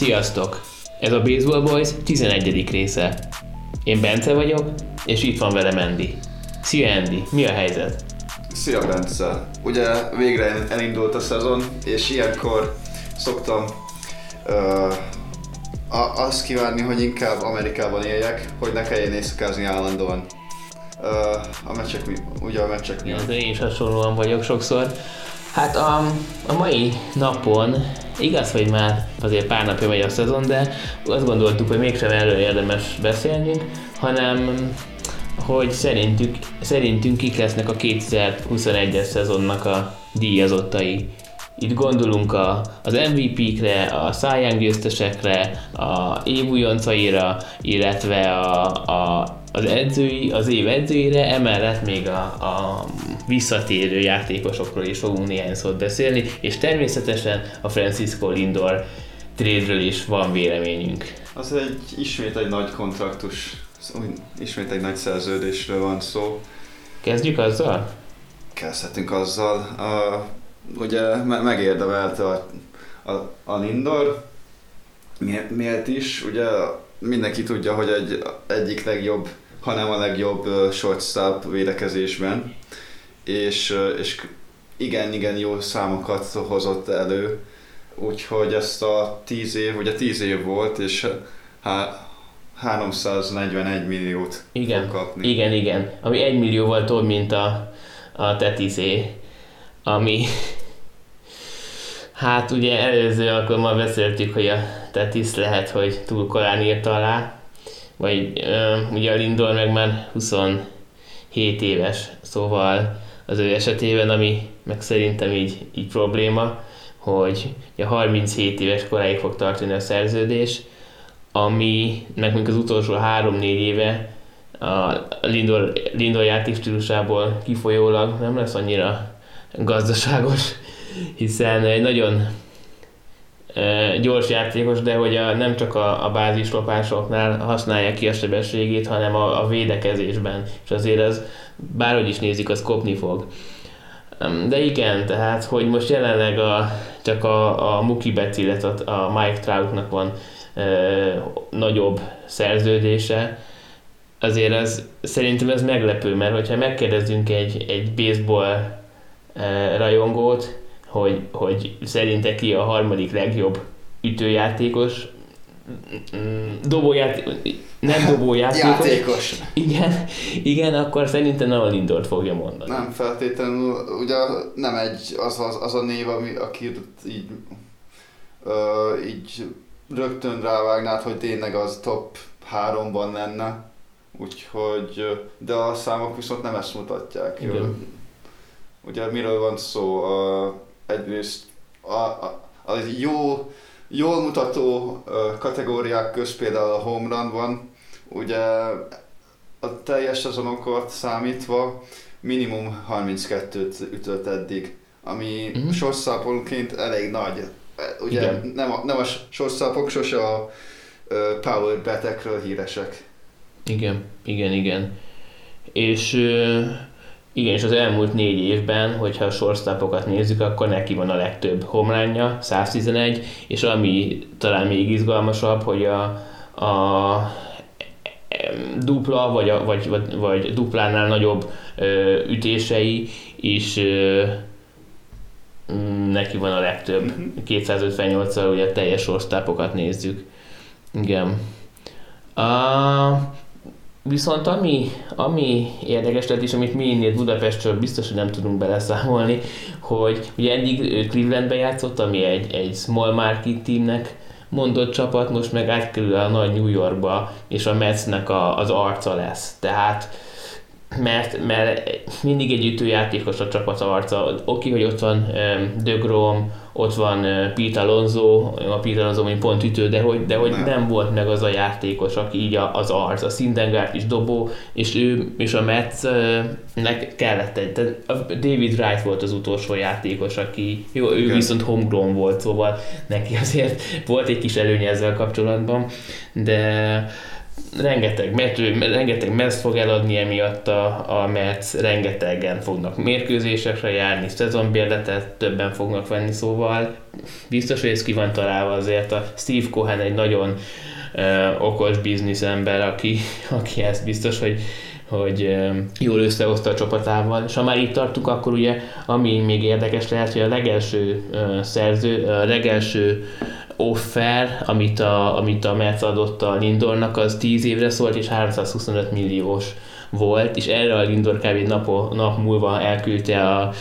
Sziasztok! Ez a Baseball Boys 11. része. Én Bence vagyok, és itt van velem Andy. Szia Andy, mi a helyzet? Szia Bence! Ugye végre elindult a szezon, és ilyenkor szoktam uh, azt kívánni, hogy inkább Amerikában éljek, hogy ne kelljen éjszakázni állandóan. Uh, a meccsek, ugye a meccsek miatt. én is hasonlóan vagyok sokszor. Hát a, a mai napon igaz, hogy már azért pár napja megy a szezon, de azt gondoltuk, hogy mégsem erről érdemes beszélnünk, hanem hogy szerintük, szerintünk kik lesznek a 2021-es szezonnak a díjazottai. Itt gondolunk a, az MVP-kre, a Cy győztesekre, a évújoncaira, illetve a, a, az edzői, az év edzőire, emellett még a, a visszatérő játékosokról is fogunk néhány szót beszélni, és természetesen a Francisco Lindor trade is van véleményünk. Az egy ismét egy nagy kontraktus, ismét egy nagy szerződésről van szó. Kezdjük azzal? Kezdhetünk azzal. Uh, ugye megérdemelte a, a, a Lindor, miért is, ugye mindenki tudja, hogy egy, egyik legjobb, hanem a legjobb shortstop védekezésben, és, és igen, igen jó számokat hozott elő, úgyhogy ezt a 10 év, ugye 10 év volt, és há, 341 milliót igen, fog kapni. Igen, igen, ami 1 millióval több, mint a, a Tetizé, ami Hát ugye előző alkalommal beszéltük, hogy a Tetis lehet, hogy túl korán írta alá, vagy ugye a Lindor meg már 27 éves, szóval az ő esetében, ami meg szerintem így, így probléma, hogy a 37 éves koráig fog tartani a szerződés, ami nekünk az utolsó 3-4 éve a Lindor, Lindor játék stílusából kifolyólag nem lesz annyira gazdaságos, hiszen egy nagyon gyors játékos, de hogy a, nem csak a, a bázislopásoknál használják ki a sebességét, hanem a, a védekezésben, és azért az bárhogy is nézik, az kopni fog. De igen, tehát, hogy most jelenleg a, csak a, a Muki Betts, illetve a Mike Troutnak van e, nagyobb szerződése, azért ez, szerintem ez meglepő, mert hogyha megkérdezünk egy, egy baseball e, rajongót, hogy, hogy szerinte ki a harmadik legjobb ütőjátékos, dobójátékos, nem dobójátékos. Játékos. Igen, igen, akkor szerintem nem a Lindort fogja mondani. Nem feltétlenül, ugye nem egy, az, az, az a név, ami, aki így, ö, így rögtön rávágnád, hogy tényleg az top háromban lenne. Úgyhogy, de a számok viszont nem ezt mutatják. Igen. Ugye miről van szó? A, egyrészt a, a, a jó, jól mutató kategóriák köz például a home run van, ugye a teljes szezonokort számítva minimum 32-t ütött eddig, ami uh-huh. sorszápolként elég nagy. Ugye Igen. nem a, nem a sorszápok sose a power betekről híresek. Igen, igen, igen. És igen, és az elmúlt négy évben, hogyha a sorsztapokat nézzük, akkor neki van a legtöbb homlánja, 111, és ami talán még izgalmasabb, hogy a, a dupla, vagy, a, vagy, vagy, vagy duplánál nagyobb ö, ütései is ö, neki van a legtöbb. 258-al mhm. ugye teljes sorsztápokat nézzük. Igen. Uh, Viszont ami, ami érdekes lett, és amit mi innét Budapestről biztos, hogy nem tudunk beleszámolni, hogy ugye eddig Clevelandbe játszott, ami egy, egy small market teamnek mondott csapat, most meg átkerül a nagy New Yorkba, és a Metsnek a, az arca lesz. Tehát mert, mert mindig egy ütőjátékos a csapat arca. Oké, hogy ott van um, De Grom, ott van Pete Alonso, a Pete Alonso, mint pont ütő, de hogy, de hogy nem. nem volt meg az a játékos, aki így az arc. A Sindengard is dobó, és ő és a Metsnek kellett egy. Tehát David Wright volt az utolsó játékos, aki jó, ő Igen. viszont homegrown volt, szóval neki azért volt egy kis előnye ezzel kapcsolatban, de rengeteg mető, rengeteg mez fog eladni emiatt a, a Mets, rengetegen fognak mérkőzésekre járni, szezonbérletet többen fognak venni, szóval biztos, hogy ez ki van találva azért a Steve Cohen egy nagyon uh, okos bizniszember, aki, aki ezt biztos, hogy hogy jól összehozta a csapatával. És ha már itt tartunk, akkor ugye, ami még érdekes lehet, hogy a legelső szerző, a legelső offer, amit a, amit a Mets adott a Lindornak, az 10 évre szólt, és 325 milliós volt, és erre a Lindor kb. Nap, nap múlva elküldte a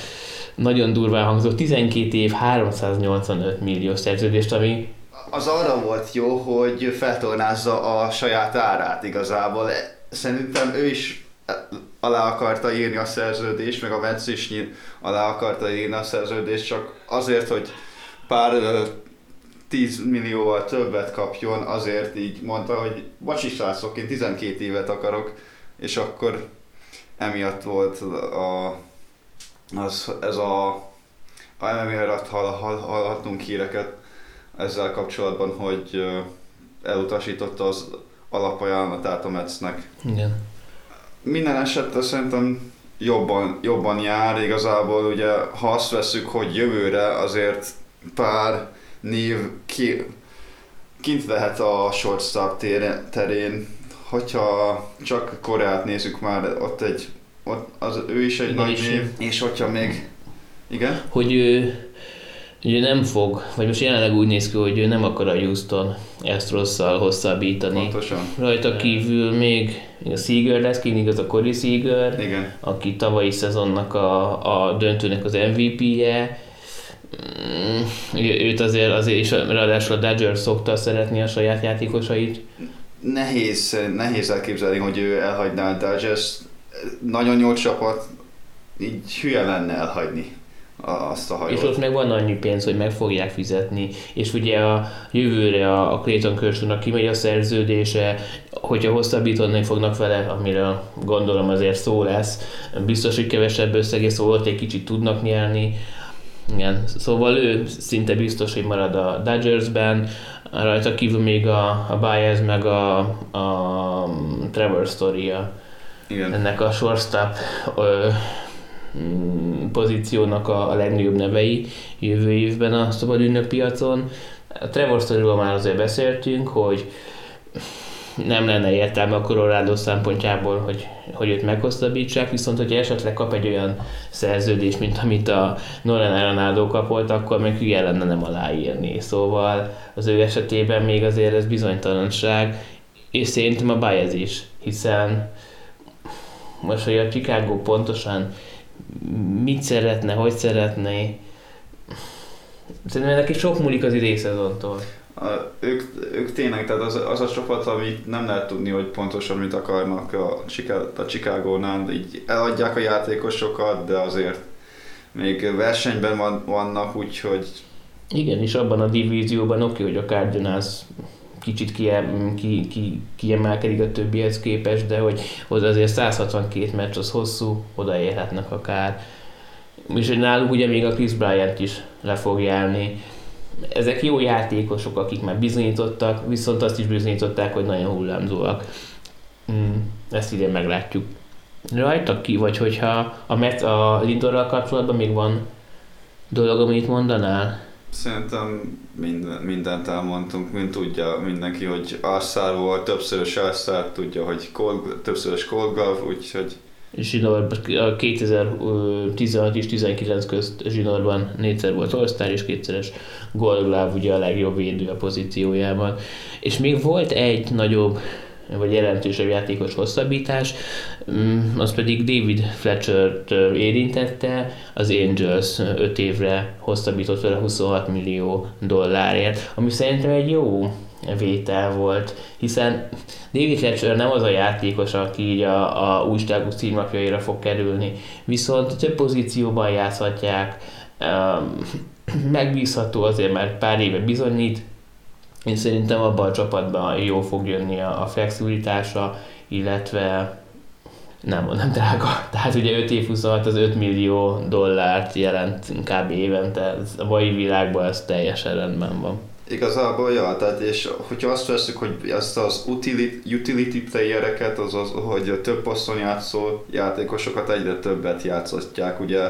nagyon durván hangzó 12 év 385 milliós szerződést, ami az arra volt jó, hogy feltornázza a saját árát igazából. Szerintem ő is alá akarta írni a szerződést, meg a Mets is alá akarta írni a szerződést, csak azért, hogy pár 10 millióval többet kapjon, azért így mondta, hogy bocsi srácok, én 12 évet akarok, és akkor emiatt volt a, az, ez a, a MMA-rat hall, hall, hallhatunk híreket ezzel kapcsolatban, hogy elutasította az alapajánlatát a Metsnek. Igen. Minden esetre szerintem jobban, jobban jár igazából, ugye ha azt veszük, hogy jövőre azért pár név ki, kint lehet a shortstop terén, hogyha csak Koreát nézzük már, ott egy, ott az, ő is egy nagy név, és hogyha még, igen? Hogy ő, ő nem fog, vagy most jelenleg úgy néz ki, hogy ő nem akar a Houston ezt rosszal hosszabbítani. Pontosan. Rajta kívül még a Seager lesz, ki igaz a Corey Seager, Igen. aki tavalyi szezonnak a, a döntőnek az MVP-je, őt azért, azért is, ráadásul a Dodgers szokta szeretni a saját játékosait. Nehéz, nehéz elképzelni, hogy ő elhagyná a Dodgers. Nagyon jó csapat, így hülye lenne elhagyni azt a hajót. És ott meg van annyi pénz, hogy meg fogják fizetni, és ugye a jövőre a, a Clayton kershaw kimegy a szerződése, hogyha hosszabbítani fognak vele, amiről gondolom azért szó lesz, biztos, hogy kevesebb összegé szó, ott egy kicsit tudnak nyerni, igen, szóval ő szinte biztos, hogy marad a Dodgersben, rajta kívül még a, a Baez meg a, a Trevor story Igen. ennek a shortstop ö, mm, pozíciónak a, a legnagyobb nevei jövő évben a szabad piacon. A Trevor story már azért beszéltünk, hogy nem lenne értelme a Colorado szempontjából, hogy, hogy őt meghosszabbítsák, viszont hogyha esetleg kap egy olyan szerződés, mint amit a Nolan Arenado kapott, akkor meg hülye lenne nem aláírni. Szóval az ő esetében még azért ez bizonytalanság, és szerintem a Baez is, hiszen most, hogy a Chicago pontosan mit szeretne, hogy szeretne, szerintem neki sok múlik az idei szezontól a, ők, ők tényleg, tehát az, az a csapat, amit nem lehet tudni, hogy pontosan mit akarnak a, a Chicago-nál, így eladják a játékosokat, de azért még versenyben van, vannak, úgyhogy... Igen, és abban a divízióban oké, hogy a Cardinals kicsit kiem, ki, ki, kiemelkedik a többihez képest, de hogy az azért 162 meccs az hosszú, odaérhetnek akár. És náluk ugye még a Chris Bryant is le fog járni, ezek jó játékosok, akik már bizonyítottak, viszont azt is bizonyították, hogy nagyon hullámzóak. Mm, ezt idén meglátjuk. Rajta ki, vagy hogyha a, Met, a Lindorral kapcsolatban még van dolog, amit mondanál? Szerintem minden, mindent elmondtunk, mint tudja mindenki, hogy Arszár volt, többszörös Arszár, tudja, hogy Cold, többszörös Glove, úgyhogy Zsinór, a 2016 és 19 közt Zsinórban négyszer volt all és kétszeres Gold Glove ugye a legjobb védő a pozíciójában. És még volt egy nagyobb vagy jelentősebb játékos hosszabbítás, mm, az pedig David Fletcher-t érintette, az Angels 5 évre hosszabbított vele 26 millió dollárért, ami szerintem egy jó vétel volt, hiszen David Letcher nem az a játékos, aki így a, a újságú címlapjaira fog kerülni, viszont több pozícióban játszhatják, megbízható azért, mert pár éve bizonyít, én szerintem abban a csapatban jó fog jönni a, a flexibilitása, illetve nem, nem drága. Tehát ugye 5 év 26 az 5 millió dollárt jelent kb. évente, ez a mai világban ez teljesen rendben van. Igazából, ja, tehát és hogyha azt veszük, hogy ezt az utility, utility playereket, azaz, hogy több poszton játszó játékosokat egyre többet játszhatják, ugye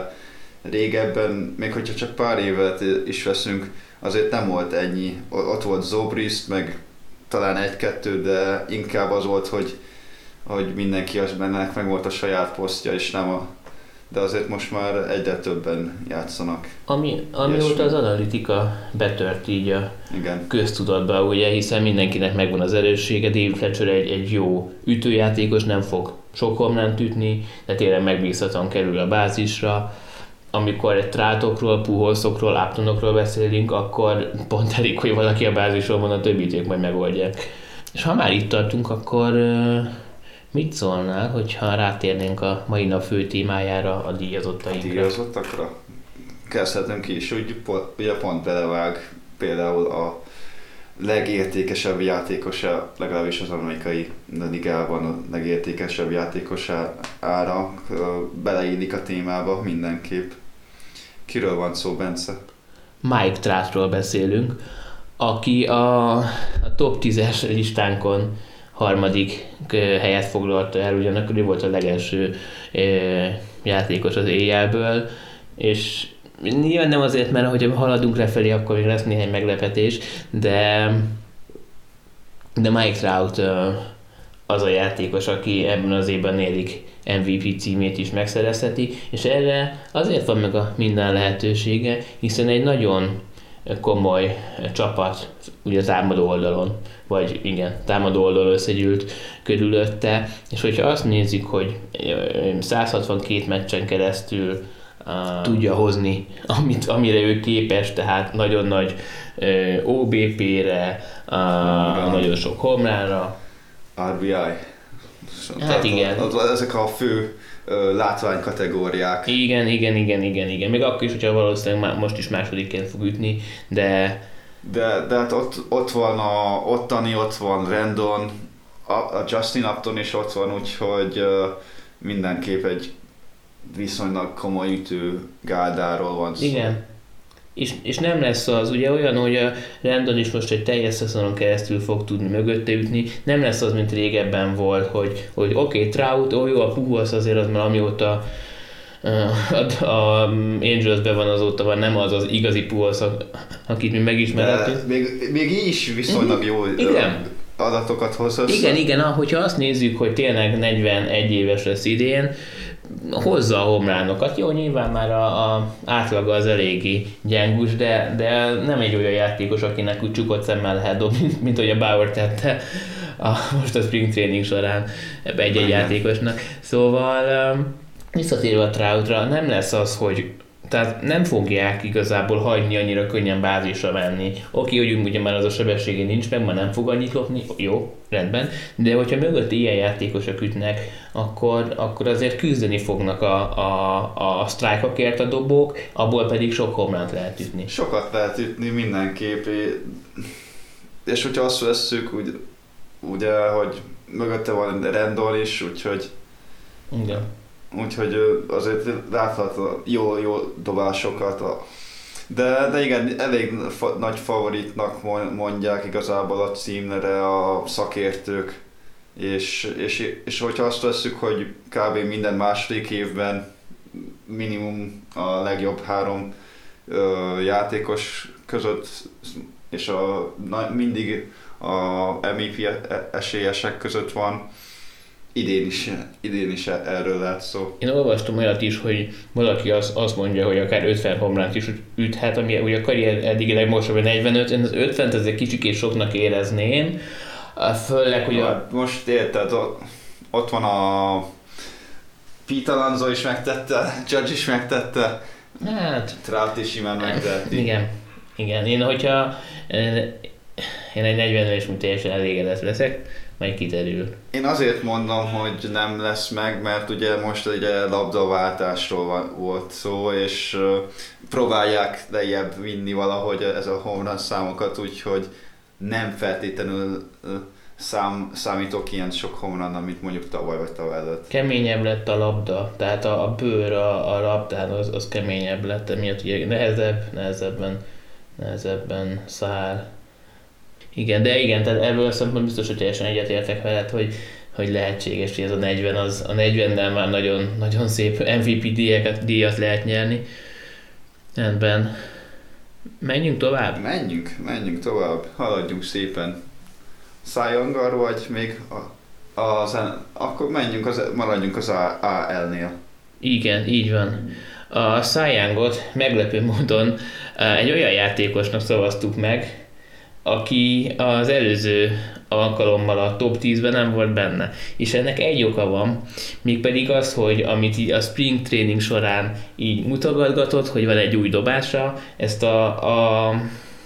régebben, még hogyha csak pár évet is veszünk, azért nem volt ennyi, ott volt Zobrist, meg talán egy-kettő, de inkább az volt, hogy, hogy mindenki az bennek meg volt a saját posztja, és nem a de azért most már egyre többen játszanak. Ami, amióta az analitika betört így a Igen. köztudatba, ugye, hiszen mindenkinek megvan az erőssége, David Fletcher egy, egy jó ütőjátékos, nem fog sok homlánt ütni, de tényleg megbízhatóan kerül a bázisra. Amikor egy trátokról, puholszokról, áptonokról beszélünk, akkor pont elég, hogy valaki a bázisról van, a többit ők majd megoldják. És ha már itt tartunk, akkor Mit szólnál, hogyha rátérnénk a mai nap fő témájára, a díjazottakra? A díjazottakra? Kezdhetünk is, hogy ugye pont belevág például a legértékesebb játékosa, legalábbis az amerikai ligában a legértékesebb játékosára beleillik a témába mindenképp. Kiről van szó, Bence? Mike Troutról beszélünk, aki a, a top 10-es listánkon harmadik helyet foglalta el, ugyanakkor ő volt a legelső játékos az éjjelből, és nyilván nem azért, mert hogyha haladunk lefelé, akkor még lesz néhány meglepetés, de de Mike Trout az a játékos, aki ebben az évben nélik MVP címét is megszerezheti, és erre azért van meg a minden lehetősége, hiszen egy nagyon komoly csapat, ugye támadó oldalon, vagy igen, támadó oldalon összegyűlt körülötte, és hogyha azt nézik, hogy 162 meccsen keresztül tudja hozni, amit, amire ő képes, tehát nagyon nagy uh, OBP-re, uh, nagyon sok homrára. RBI. Hát Tehát igen. Ezek a fő látvány kategóriák. Igen, igen, igen, igen, igen. Még akkor is, hogyha valószínűleg most is másodikként fog ütni, de... De, de hát ott, ott van a ottani, ott van Rendon, a, a Justin Upton is ott van, úgyhogy uh, mindenképp egy viszonylag komoly ütő gáldáról van szó. Igen, és, és nem lesz az, ugye olyan, hogy a Rendon is most egy teljes szezonon keresztül fog tudni mögötte ütni, nem lesz az, mint régebben volt, hogy, hogy oké, okay, Trout, ó jó, a Pujols azért az már amióta a, a Angels-ben van azóta van, nem az az igazi Pujols, akit mi megismerhetünk. Még, még így is viszonylag jó Igen. adatokat hoz össze. Igen, igen, hogyha azt nézzük, hogy tényleg 41 éves lesz idén, hozza a homlánokat. Jó, nyilván már a, a átlaga az eléggé gyengus, de, de nem egy olyan játékos, akinek úgy csukott szemmel lehet dobni, mint, mint hogy a Bauer tette a, most a spring training során ebbe egy-egy játékosnak. Szóval visszatérve a Troutra, nem lesz az, hogy tehát nem fogják igazából hagyni annyira könnyen bázisra menni. Oké, hogy ugye már az a sebessége nincs meg, már nem fog annyit lopni, jó, rendben, de hogyha mögött ilyen játékosok ütnek, akkor, akkor azért küzdeni fognak a, a, a sztrájkokért a dobók, abból pedig sok homlánt lehet ütni. Sokat lehet ütni mindenképp, és hogyha azt vesszük, úgy, ugye, hogy mögötte van Rendon is, úgyhogy igen úgyhogy azért látható jó, jó dobásokat. De, de igen, elég fa, nagy favoritnak mondják igazából a címre a szakértők, és, és, és hogyha azt veszük, hogy kb. minden második évben minimum a legjobb három ö, játékos között, és a, na, mindig a MVP e-, esélyesek között van, idén is, idén is erről lehet szó. Én olvastam olyat is, hogy valaki az, azt mondja, hogy akár 50 homlánt is üthet, ami ugye a karrier eddig legmosabb 45, én az 50-t azért kicsikét soknak érezném, főleg, hogy a... Most érted, ott van a Pete Alonso is megtette, Judge is megtette, hát... Trout is simán megteheti. Igen, igen. Én, hogyha én egy 40 es teljesen elégedett leszek, majd kiderül. Én azért mondom, hogy nem lesz meg, mert ugye most ugye labdaváltásról volt szó, és próbálják lejjebb vinni valahogy ez a home számokat, úgyhogy nem feltétlenül szám, számítok ilyen sok home amit mondjuk tavaly vagy tavaly előtt. Keményebb lett a labda, tehát a, a bőr a, a labdán az, az keményebb lett, emiatt ugye nehezebb, nehezebben, nehezebben száll Igen, de igen, tehát ebből a szempontból biztos, hogy teljesen egyetértek veled, hogy, hogy lehetséges, hogy ez a 40, az, a 40-nel már nagyon, nagyon szép MVP díjat, díjat lehet nyerni. Rendben. Menjünk tovább? Menjünk, menjünk tovább, haladjunk szépen. Szájongar vagy még a, az, akkor menjünk, az, maradjunk az AL-nél. Igen, így van. A Szájángot meglepő módon egy olyan játékosnak szavaztuk meg, aki az előző alkalommal a top 10-ben nem volt benne. És ennek egy oka van, mégpedig az, hogy amit így a spring training során így mutogatgatott, hogy van egy új dobása, ezt a, a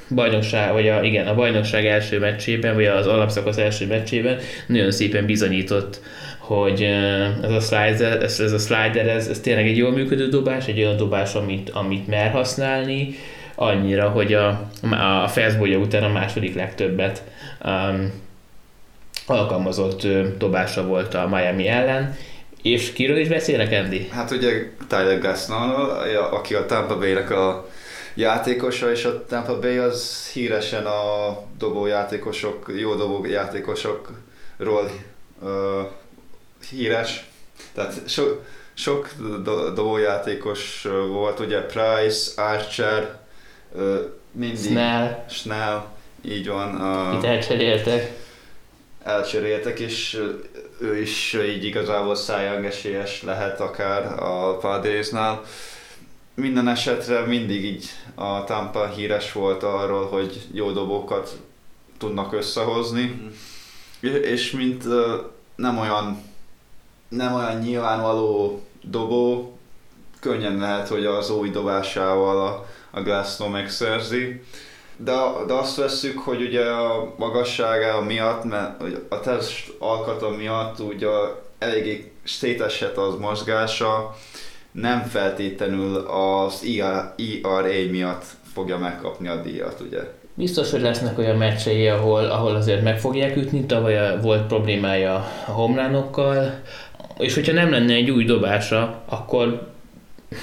bajnokság, vagy a, igen, a bajnokság első meccsében, vagy az alapszakasz első meccsében nagyon szépen bizonyított, hogy ez a slider, ez, ez a slider, ez, ez tényleg egy jól működő dobás, egy olyan dobás, amit, amit mer használni, annyira, hogy a, a fastballja után a második legtöbbet um, alkalmazott dobása volt a Miami ellen, és kiről is beszélek, Andy? Hát ugye Tyler Gasnall, aki a Tampa Bay-nek a játékosa, és a Tampa Bay az híresen a dobójátékosok, jó dobójátékosokról uh, híres. Tehát so, sok do, dobójátékos volt, ugye Price, Archer, mindig Snell. Snell, így van. Uh, Itt elcseréltek. Elcseréltek, és ő is így igazából szájangesélyes lehet akár a Padresnál. Minden esetre mindig így a Tampa híres volt arról, hogy jó dobókat tudnak összehozni, mm. és mint nem olyan, nem olyan nyilvánvaló dobó, könnyen lehet, hogy az új dobásával a, a Glasnow megszerzi. De, de azt veszük, hogy ugye a magassága miatt, mert a test alkata miatt ugye eléggé szétesett az mozgása, nem feltétlenül az ERA miatt fogja megkapni a díjat, ugye? Biztos, hogy lesznek olyan meccsei, ahol, ahol azért meg fogják ütni, tavaly volt problémája a homlánokkal, és hogyha nem lenne egy új dobása, akkor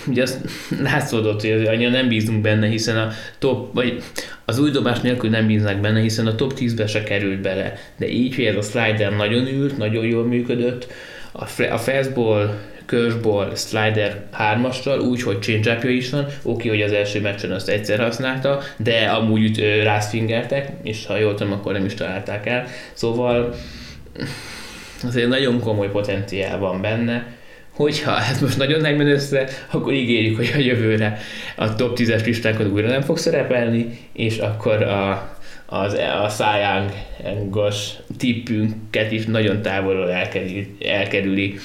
ugye azt látszódott, hogy annyira nem bízunk benne, hiszen a top, vagy az új dobás nélkül nem bíznak benne, hiszen a top 10-be se került bele. De így, hogy ez a slider nagyon ült, nagyon jól működött, a fastball curveball, slider hármassal, úgy, hogy change is van, oké, hogy az első meccsen azt egyszer használta, de amúgy rászfingertek, és ha jól tudom, akkor nem is találták el. Szóval azért nagyon komoly potenciál van benne, hogyha ez most nagyon nem össze, akkor ígérjük, hogy a jövőre a top 10-es listánkon újra nem fog szerepelni, és akkor a, az, a szájángos tippünket is nagyon távolról elkerüli, elkerüli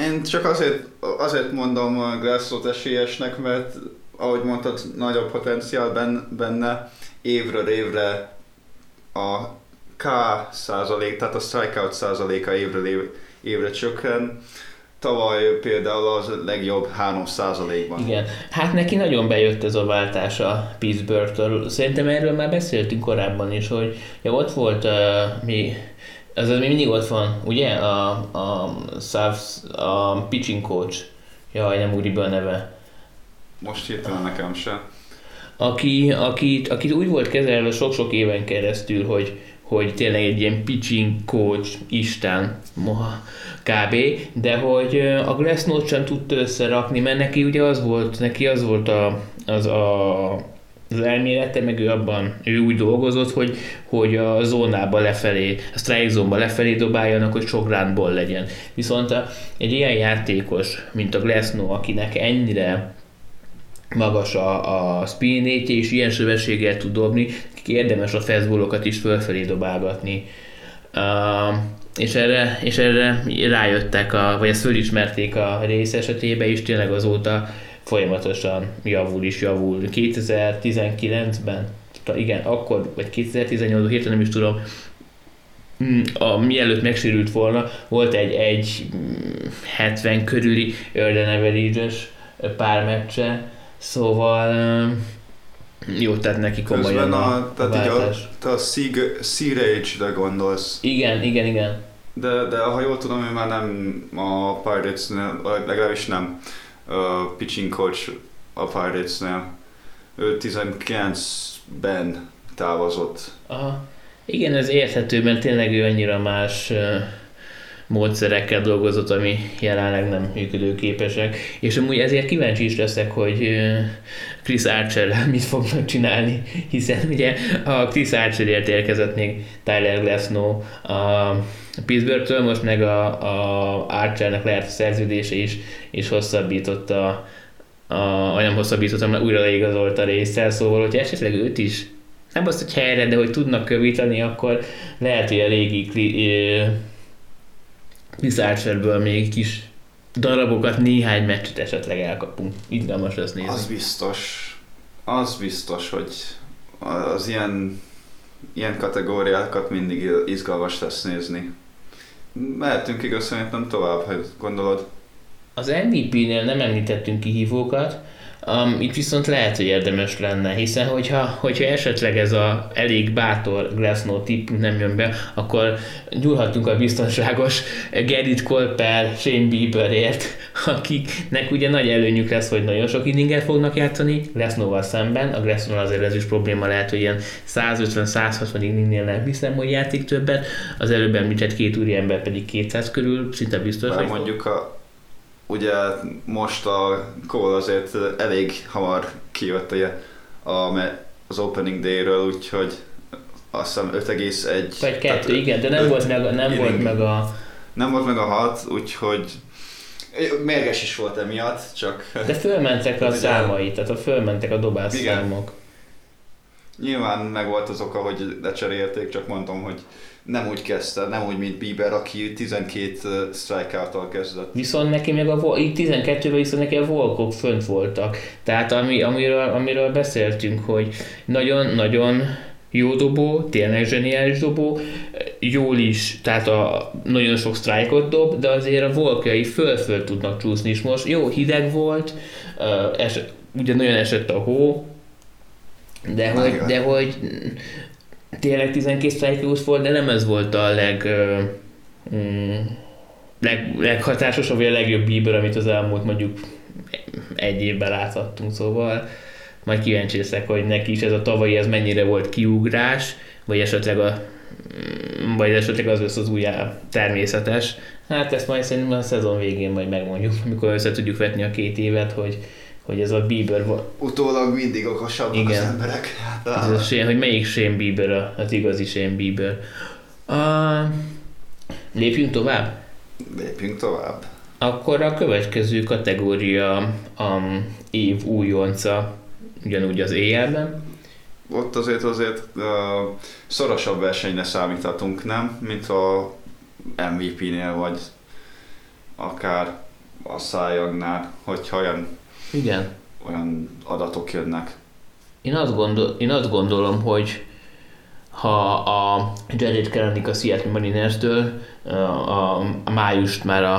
én csak azért, azért mondom a Glassot esélyesnek, mert ahogy mondtad, nagyobb potenciál benne, évről évre a K százalék, tehát a strikeout százaléka évről évre, évre csökken. Tavaly például az legjobb 3 százalékban. Igen, hát neki nagyon bejött ez a váltás a Pittsburgh-től. Szerintem erről már beszéltünk korábban is, hogy ja, ott volt uh, mi ez az még mindig ott van, ugye? A, a, Savs, a pitching coach. Jaj, nem ugrik be a neve. Most hirtelen nekem se. Aki, akit, akit úgy volt kezelve sok-sok éven keresztül, hogy, hogy tényleg egy ilyen pitching coach, Isten, moha, kb. De hogy a Glassnode sem tudta összerakni, mert neki ugye az volt, neki az volt a, az a az elmélete, meg ő abban, ő úgy dolgozott, hogy, hogy a zónába lefelé, a strike zónba lefelé dobáljanak, hogy sok ránból legyen. Viszont a, egy ilyen játékos, mint a Glasnow, akinek ennyire magas a, a spin és ilyen sebességgel tud dobni, érdemes a fastballokat is fölfelé dobálgatni. Uh, és erre, és erre rájöttek, a, vagy ezt fölismerték a rész esetében, és tényleg azóta folyamatosan javul is javul. 2019-ben, igen, akkor, vagy 2018-ban, hirtelen nem is tudom, mm, a, mielőtt megsérült volna, volt egy, egy 70 mm, körüli Earden pár meccse, szóval jó, tehát neki komolyan a, a, tehát a, a, te a Sea-Rage-re gondolsz. Igen, igen, igen. De, de ha jól tudom, ő már nem a pirates legalábbis nem a pitching coach a Pirates-nél. Ő 19-ben távozott. Aha. Igen, ez érthető, mert tényleg ő annyira más módszerekkel dolgozott, ami jelenleg nem működőképesek. És amúgy ezért kíváncsi is leszek, hogy Chris archer mit fognak csinálni, hiszen ugye a Chris Archerért érkezett még Tyler Glasnow a Pittsburgh-től, most meg a, a Archernek lehet a szerződése is, és hosszabbította a, nem hosszabbította, mert újra leigazolt a részsel, szóval hogyha esetleg őt is nem azt, hogy helyre, de hogy tudnak kövíteni, akkor lehet, hogy a régi Chris Archerből még kis darabokat, néhány meccset esetleg elkapunk. Izgalmas lesz nézni. Az biztos. Az biztos, hogy az ilyen, ilyen kategóriákat mindig izgalmas lesz nézni. Mehetünk igaz szerintem tovább, ha gondolod. Az MVP-nél nem említettünk kihívókat, Um, itt viszont lehet, hogy érdemes lenne, hiszen hogyha, hogyha esetleg ez a elég bátor Glasnow tip nem jön be, akkor gyúrhatunk a biztonságos Gerrit Kolper, Shane Bieberért, akiknek ugye nagy előnyük lesz, hogy nagyon sok inninget fognak játszani Glasnow-val szemben. A Glasnow azért ez is probléma lehet, hogy ilyen 150-160 inningnél nem hiszem, hogy játszik többet. Az előbb említett két úri ember pedig 200 körül, szinte biztos. Bár mondjuk a ugye most a Cole azért elég hamar kijött ugye, a, az opening day-ről, úgyhogy azt hiszem 5,1. Vagy kettő, igen, de nem, volt meg, nem volt meg a... Nem volt meg a 6, úgyhogy mérges is volt emiatt, csak... De fölmentek a számai, tehát a fölmentek a dobás igen. számok. Nyilván meg volt az oka, hogy lecserélték, csak mondtam, hogy nem úgy kezdte, nem úgy, mint Bieber, aki 12 strikeout kezdett. Viszont neki meg a, így 12-ben viszont neki a volkok fönt voltak. Tehát ami, amiről, amiről beszéltünk, hogy nagyon-nagyon jó dobó, tényleg zseniális dobó, jól is, tehát a, nagyon sok sztrájkot dob, de azért a volkjai föl-föl tudnak csúszni is most. Jó, hideg volt, es, ugye nagyon esett a hó, de hogy, de hogy tényleg 12 strike volt, de nem ez volt a leg, mm, leg, leghatásosabb, vagy a legjobb Bieber, amit az elmúlt mondjuk egy évben láthattunk, szóval majd kíváncsi leszek, hogy neki is ez a tavalyi ez mennyire volt kiugrás, vagy esetleg a mm, vagy esetleg az lesz az újjá természetes. Hát ezt majd szerintem a szezon végén majd megmondjuk, amikor össze tudjuk vetni a két évet, hogy hogy ez a Bieber volt. Utólag mindig okosabbak Igen. az emberek. Hát, ez a, hogy melyik Shane Bieber az igazi Shane Bieber. Uh, lépjünk tovább? Lépjünk tovább. Akkor a következő kategória a év újonca, ugyanúgy az éjjelben. Ott azért azért uh, szorosabb versenyre számíthatunk, nem? Mint a MVP-nél, vagy akár a szájagnál, hogyha olyan igen. Olyan adatok jönnek. Én azt, gondol, én azt gondolom, hogy ha a Jared Kelenic a Seattle Marinerstől a, a, a májust már a,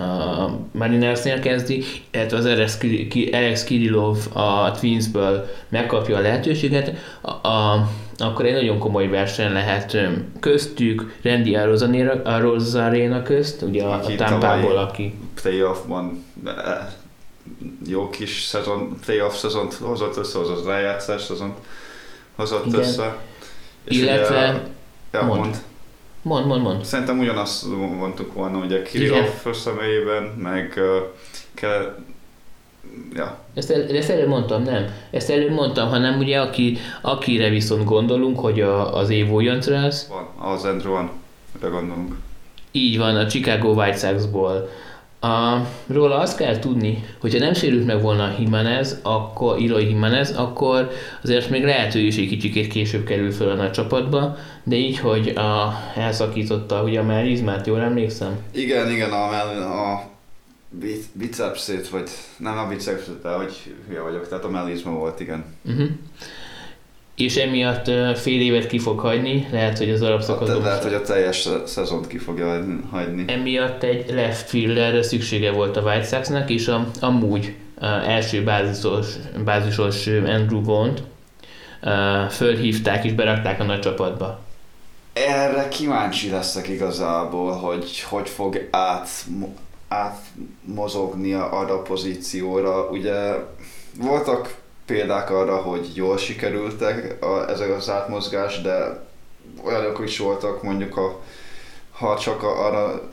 a Marinersnél kezdi, illetve az Alex Kirillov a Twinsből megkapja a lehetőséget, a, a, akkor egy nagyon komoly verseny lehet köztük, Randy Arozarena közt, ugye a, a Tampából, aki playoffban jó kis szezon, playoff szezont hozott össze, az rájátszás szezont hozott Igen. össze. És Illetve, ugye, ja, mond. mond. Mond, mond, mond. Szerintem ugyanazt mondtuk volna, ugye Kirillov személyében, meg uh, kell, ja. Ezt, el, ezt előbb mondtam, nem. Ezt előbb mondtam, hanem ugye aki, akire viszont gondolunk, hogy a, az év újoncra Van, az Andrew van, gondolunk. Így van, a Chicago White Sox-ból a, róla azt kell tudni, hogyha nem sérült meg volna Jimenez, akkor, Iroy Jimenez, akkor azért még lehet, hogy is egy kicsikét később kerül föl a nagy csapatba, de így, hogy a, elszakította ugye a melizmát, jól emlékszem? Igen, igen, a, a bicepsét, vagy nem a bicepsét, de hogy hülye vagyok, tehát a melizma volt, igen. Uh-huh és emiatt fél évet ki fog hagyni, lehet, hogy az alapszakaszban... Hát, lehet, hogy a teljes szezont ki fogja hagyni. Emiatt egy left fielderre szüksége volt a White Sox-nak, és a, amúgy a első bázisos, bázisos Andrew Bond fölhívták és berakták a nagy csapatba. Erre kíváncsi leszek igazából, hogy hogy fog át, átmozogni arra a pozícióra. Ugye voltak példák arra, hogy jól sikerültek a, ezek az átmozgás, de olyanok is voltak, mondjuk a, ha csak arra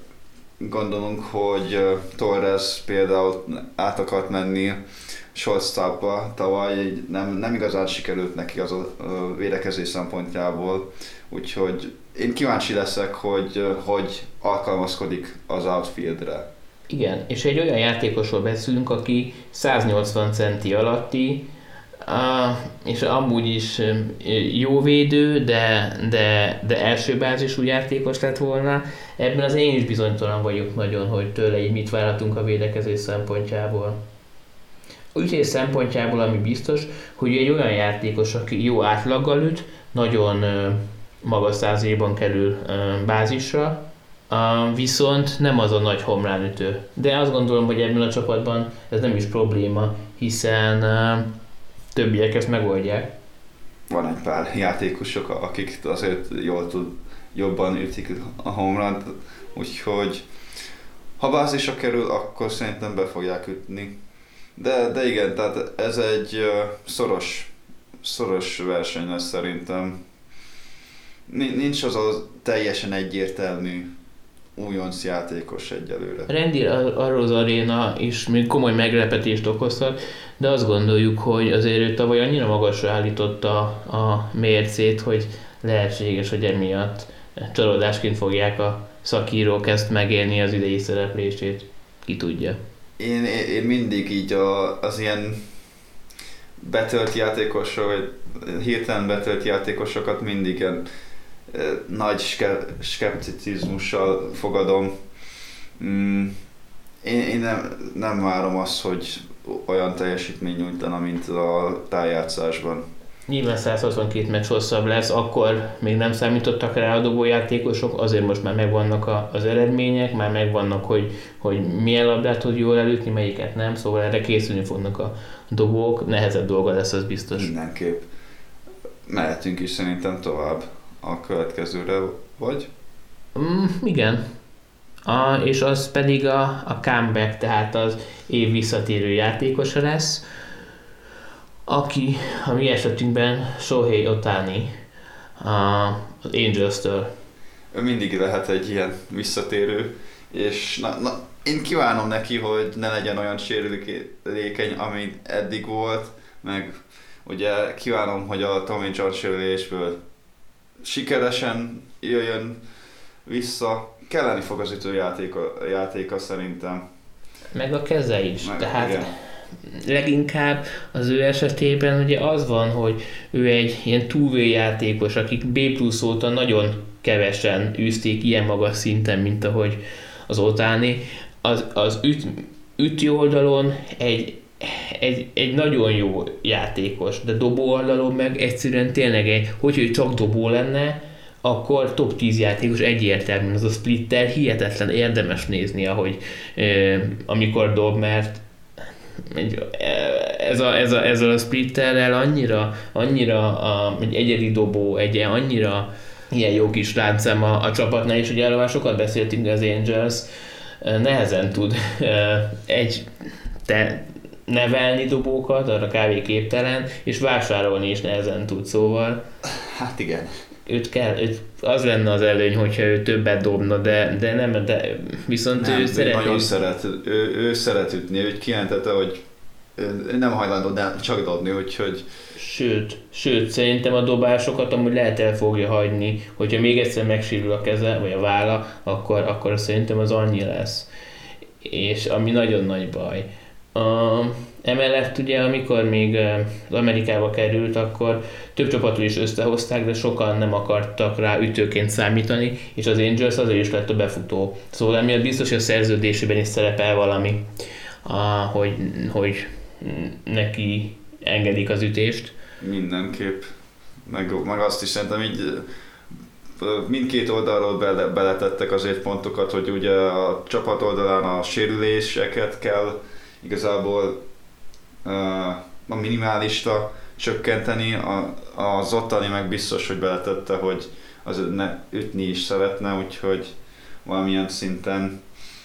gondolunk, hogy Torres például át akart menni shortstopba tavaly, nem, nem igazán sikerült neki az a védekezés szempontjából, úgyhogy én kíváncsi leszek, hogy hogy alkalmazkodik az outfieldre. Igen, és egy olyan játékosról beszélünk, aki 180 centi alatti, és amúgy is jó védő, de, de, de első bázisú játékos lett volna. Ebben az én is bizonytalan vagyok nagyon, hogy tőle így mit várhatunk a védekezés szempontjából. Ütés szempontjából, ami biztos, hogy egy olyan játékos, aki jó átlaggal üt, nagyon magas százéban kerül bázisra, viszont nem az a nagy homlánütő. De azt gondolom, hogy ebben a csapatban ez nem is probléma, hiszen többiek ezt megoldják. Van egy pár játékosok, akik azért jól tud, jobban ütik a homlánt, úgyhogy ha bázisra kerül, akkor szerintem be fogják ütni. De, de igen, tehát ez egy szoros, szoros verseny lesz szerintem. Nincs az a teljesen egyértelmű újonc játékos egyelőre. Rendi Arroz Arena is még komoly meglepetést okozhat, de azt gondoljuk, hogy azért ő tavaly annyira magasra állította a mércét, hogy lehetséges, hogy emiatt csalódásként fogják a szakírók ezt megélni az idei szereplését. Ki tudja. Én, én mindig így a, az ilyen betölt játékosok, vagy hirtelen betölt játékosokat mindig nagy skepticizmussal fogadom. Mm, én, én nem, nem várom azt, hogy olyan teljesítmény nyújtana, mint a tájátszásban. Nyilván 162 meccs hosszabb lesz, akkor még nem számítottak rá a dobójátékosok, azért most már megvannak a, az eredmények, már megvannak, hogy, hogy milyen labdát tud jól elütni, melyiket nem, szóval erre készülni fognak a dobók, nehezebb dolga lesz, az biztos. Mindenképp. Mehetünk is szerintem tovább a következőre, vagy? Mm, igen. A, és az pedig a, a comeback, tehát az év visszatérő játékosa lesz, aki a mi esetünkben Shohei Otani a, az Angels-től. Ő mindig lehet egy ilyen visszatérő, és na, na, én kívánom neki, hogy ne legyen olyan sérülékeny, ami eddig volt, meg ugye kívánom, hogy a Tommy John sérülésből sikeresen jöjjön vissza. Kelleni fog az ütőjátéka játéka szerintem. Meg a keze is. Meg, Tehát igen. leginkább az ő esetében ugye az van, hogy ő egy ilyen játékos, akik B plusz óta nagyon kevesen űzték ilyen magas szinten, mint ahogy az Otáni. Az, az üt, ütő oldalon egy egy, egy nagyon jó játékos, de dobó oldalon meg egyszerűen tényleg egy, hogyha ő csak dobó lenne, akkor top 10 játékos egyértelműen az a splitter hihetetlen érdemes nézni, ahogy eh, amikor dob, mert ez, a, ez, a, ez a splitterrel annyira, annyira a, egy egyedi dobó, egy annyira ilyen jó kis láncem a, a csapatnál, és ugye erről már sokat beszéltünk az Angels, nehezen tud egy te, nevelni dobókat, arra kávé képtelen, és vásárolni is nehezen tud, szóval... Hát igen. Őt kell, őt, az lenne az előny, hogyha ő többet dobna, de, de nem, de viszont nem, ő szeret... Nagyon szeret, ő, ő szeret ütni, ő kijelentette, hogy nem hajlandó de csak dobni, úgyhogy... Sőt, sőt, szerintem a dobásokat amúgy lehet el fogja hagyni, hogyha még egyszer megsérül a keze, vagy a válla, akkor, akkor szerintem az annyi lesz. És ami nagyon nagy baj. A, emellett ugye, amikor még az Amerikába került, akkor több csapatot is összehozták, de sokan nem akartak rá ütőként számítani, és az Angels azért is lett a befutó. Szóval emiatt biztos, hogy a szerződésében is szerepel valami, a, hogy, hogy neki engedik az ütést. Mindenképp. Meg, meg azt is szerintem így mindkét oldalról bele, beletettek azért pontokat, hogy ugye a csapat oldalán a sérüléseket kell igazából a minimálista csökkenteni, a, az ottani meg biztos, hogy beletette, hogy az ne, ütni is szeretne, úgyhogy valamilyen szinten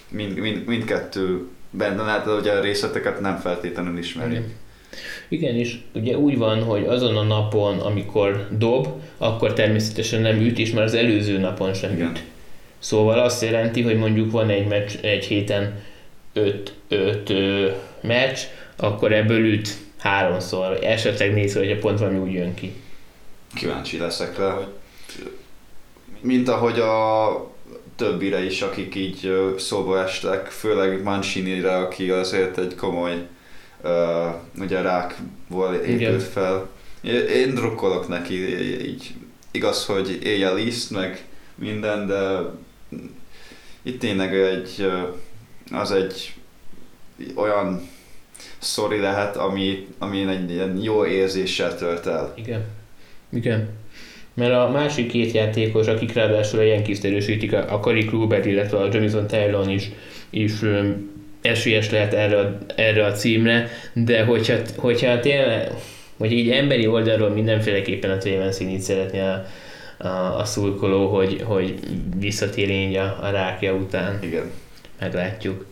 mind, mind, mindkettő benne lehet, de ugye a részleteket nem feltétlenül ismerjük. Igen, és ugye úgy van, hogy azon a napon, amikor dob, akkor természetesen nem üt, és már az előző napon sem Igen. üt. Szóval azt jelenti, hogy mondjuk van egy, meccs, egy héten 5 öt, ö, meccs, akkor ebből üt háromszor, esetleg négyszor, hogyha pont valami úgy jön ki. Kíváncsi leszek rá, hogy mint ahogy a többire is, akik így szóba estek, főleg Mancini-re, aki azért egy komoly uh, ugye rákból épült Igen. fel. Én, drukkolok neki, így igaz, hogy éjjel ízt, meg minden, de itt tényleg egy, ö, az egy olyan szori lehet, ami, ami egy ilyen jó érzéssel tölt el. Igen. Igen. Mert a másik két játékos, akik ráadásul a Yankees erősítik, a Corey Kluber, illetve a Jamison Taylor is, is esélyes lehet erre, a- erre a címre, de hogyha, hogyha tényleg, hogy így emberi oldalról mindenféleképpen a Trey Mancini szeretné a, a, a szurkoló, hogy, hogy visszatérjen a, a rákja után. Igen. Meglátjuk.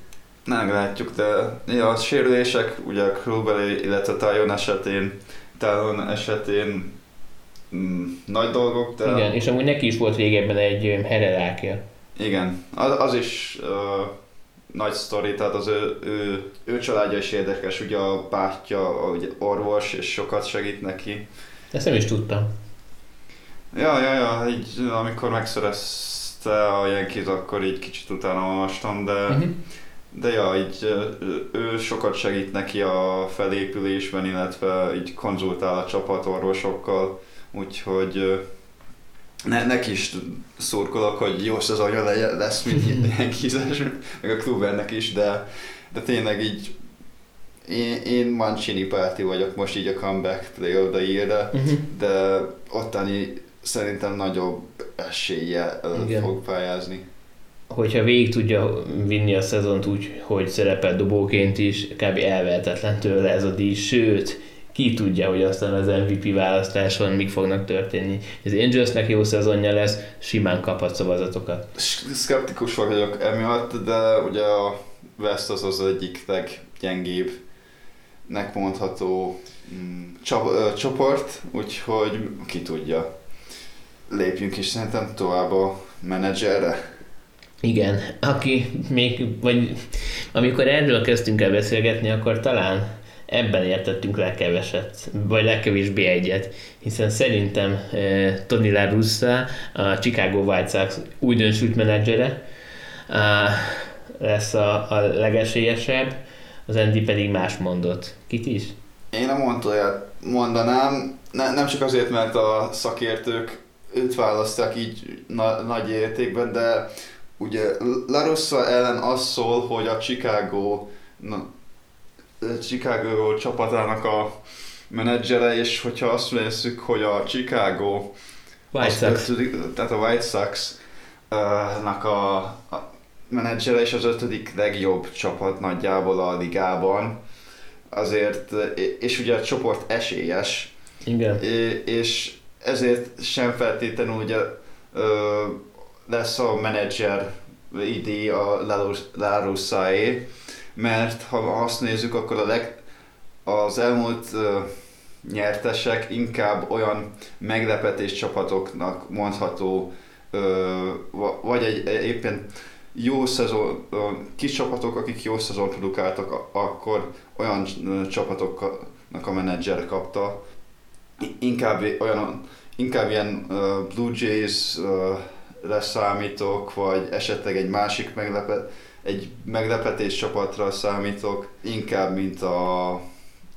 Nem látjuk, de ja, a sérülések, ugye a Kluber, illetve Tajon esetén, Talon esetén mm, nagy dolgok, de Igen, és amúgy neki is volt régebben egy ö, hererákja. igen az, az is uh, nagy sztori, tehát az ő, ő, ő családja is érdekes, ugye a bátyja, ugye orvos, és sokat segít neki. Ezt nem is tudtam. Ja, ja, ja, így amikor megszerezte a Yankees, akkor így kicsit utána olvastam, de Uh-huh. De ja, így ö, ő sokat segít neki a felépülésben, illetve így konzultál a csapatorvosokkal, úgyhogy ö, ne, neki is szurkolok, hogy jó szezonja le- lesz, mint ilyen kizás, meg a Klubernek is, de, de tényleg így én, én Mancini párti vagyok most így a comeback play of the year Uh-huh. de ottani szerintem nagyobb eséllyel ö, Igen. fog pályázni. hogyha végig tudja vinni a szezont úgy, hogy szerepel dobóként is, kb. elvehetetlen tőle ez a díj, sőt, ki tudja, hogy aztán az MVP választáson mik fognak történni. Az Angelsnek jó szezonja lesz, simán kaphat szavazatokat. Skeptikus vagyok emiatt, de ugye a West az az egyik leggyengébb nek mondható mm, csap, ö, csoport, úgyhogy ki tudja. Lépjünk is szerintem tovább a menedzserre. Igen, aki még, vagy amikor erről kezdtünk el beszélgetni, akkor talán ebben értettünk legkeveset, vagy legkevésbé egyet, hiszen szerintem eh, Tony La Russa, a Chicago White Sox újdonsült menedzsere, eh, lesz a, a legesélyesebb, az Andy pedig más mondott. Kit is? Én a Montoyát mondanám, ne, nem csak azért, mert a szakértők őt választák így na, nagy értékben, de ugye La Rossa ellen az szól, hogy a Chicago, na, Chicago csapatának a menedzsere, és hogyha azt nézzük, hogy a Chicago, White Sox. ötödik, tehát a White Sox-nak a, a menedzsere és az ötödik legjobb csapat nagyjából a ligában, azért, és ugye a csoport esélyes, Igen. És ezért sem feltétlenül ugye ö, lesz a menedzser idé a Larussaé, mert ha azt nézzük, akkor a leg, az elmúlt ö, nyertesek inkább olyan meglepetés csapatoknak mondható, ö, va- vagy egy éppen jó szezon, ö, kis csapatok, akik jó szezon produkáltak, akkor olyan csapatoknak a menedzser kapta, inkább olyan, inkább ilyen uh, Blue Jays uh, számítok, vagy esetleg egy másik meglepet, egy meglepetés csapatra számítok, inkább mint a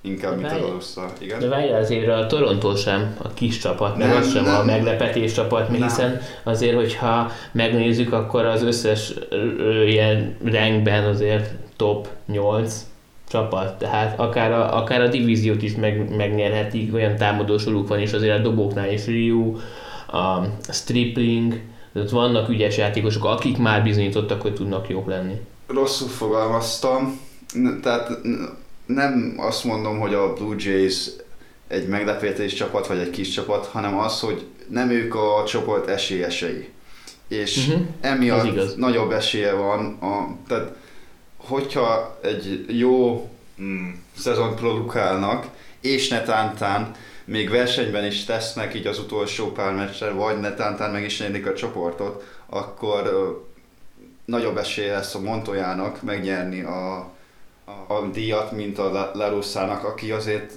inkább mint a. Rossa. Igen? De várjál azért a Toronto sem a kis csapat, meg Nem, az sem a nem. meglepetés csapat, Nem. hiszen azért, hogyha megnézzük, akkor az összes ilyen rankben azért top 8 csapat, tehát akár a, akár a divíziót is meg, megnyerhetik, olyan támadósoruk van, és azért a dobóknál is Ryu, a Stripling, tehát vannak ügyes játékosok, akik már bizonyítottak, hogy tudnak jók lenni. Rosszul fogalmaztam, tehát nem azt mondom, hogy a Blue Jays egy meglepetés csapat, vagy egy kis csapat, hanem az, hogy nem ők a csoport esélyesei. És. Ez emiatt nagyobb esélye van, a, tehát hogyha egy jó mm, szezon produkálnak, és netántán még versenyben is tesznek így az utolsó pár meccsen, vagy netántán meg is nyerik a csoportot, akkor nagyobb esély lesz a Montojának megnyerni a, a, a díjat, mint a Larussának, aki azért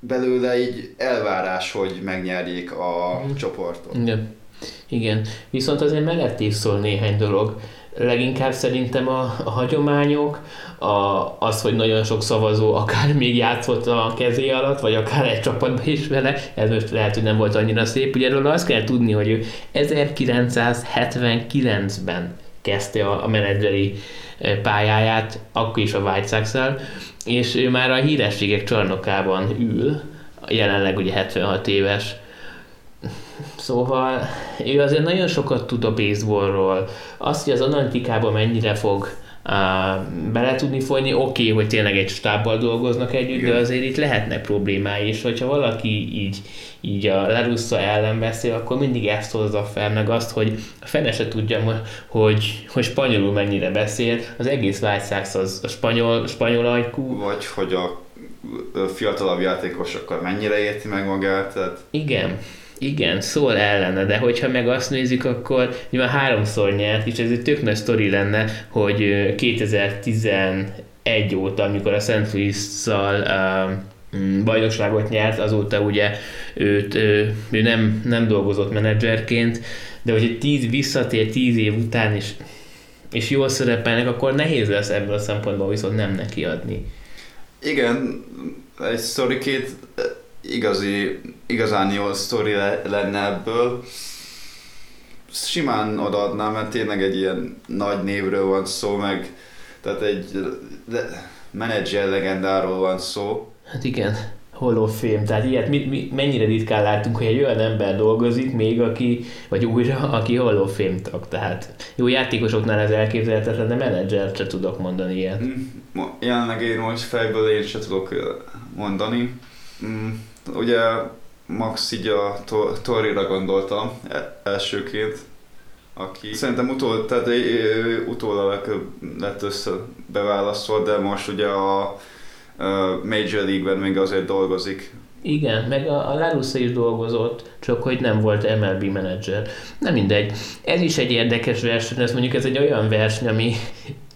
belőle így elvárás, hogy megnyerjék a mm. csoportot. Igen. Igen. Viszont azért mellett is szól néhány dolog. Leginkább szerintem a, a hagyományok, a, az, hogy nagyon sok szavazó akár még játszott a kezé alatt, vagy akár egy csapatban is vele, ez most lehet, hogy nem volt annyira szép. Ugye erről azt kell tudni, hogy ő 1979-ben kezdte a, a menedzseri eh, pályáját, akkor is a White és ő már a hírességek csarnokában ül, jelenleg ugye 76 éves, Szóval ő azért nagyon sokat tud a baseballról. Azt, hogy az analitikában mennyire fog uh, bele tudni folyni, oké, okay, hogy tényleg egy stábbal dolgoznak együtt, de azért itt lehetnek problémái, és hogyha valaki így, így a Larussa ellen beszél, akkor mindig ezt hozza fel, meg azt, hogy a fene se tudja, hogy, hogy spanyolul mennyire beszél, az egész White az a spanyol, spanyol ajkú. Vagy hogy a fiatalabb játékosokkal mennyire érti meg magát. Tehát... Igen, igen, szól ellene, de hogyha meg azt nézzük, akkor nyilván háromszor nyert, és ez egy tök nagy sztori lenne, hogy 2011 óta, amikor a St. Louis-szal uh, bajnokságot nyert, azóta ugye őt, ő, ő nem, nem dolgozott menedzserként, de hogy tíz visszatér tíz év után is és jól szerepelnek, akkor nehéz lesz ebből a szempontból viszont nem neki adni. Igen, egy sztorikét igazi, igazán jó sztori lenne ebből. Simán odaadnám, mert tényleg egy ilyen nagy névről van szó, meg tehát egy le, menedzser legendáról van szó. Hát igen, Fame, tehát ilyet mi, mi, mennyire ritkán látunk, hogy egy olyan ember dolgozik még, aki, vagy újra, aki Fame tag, tehát jó játékosoknál ez elképzelhetetlen, de menedzser se tudok mondani ilyet. Mm, jelenleg én most fejből én se tudok mondani. Mm, ugye Max így a Torira gondoltam e, elsőként, aki szerintem utól, tehát utólag lett össze beválasztva, de most ugye a Major League-ben még azért dolgozik. Igen, meg a, a Larussa is dolgozott, csak hogy nem volt MLB menedzser. Nem mindegy. Ez is egy érdekes verseny, ez mondjuk ez egy olyan verseny, ami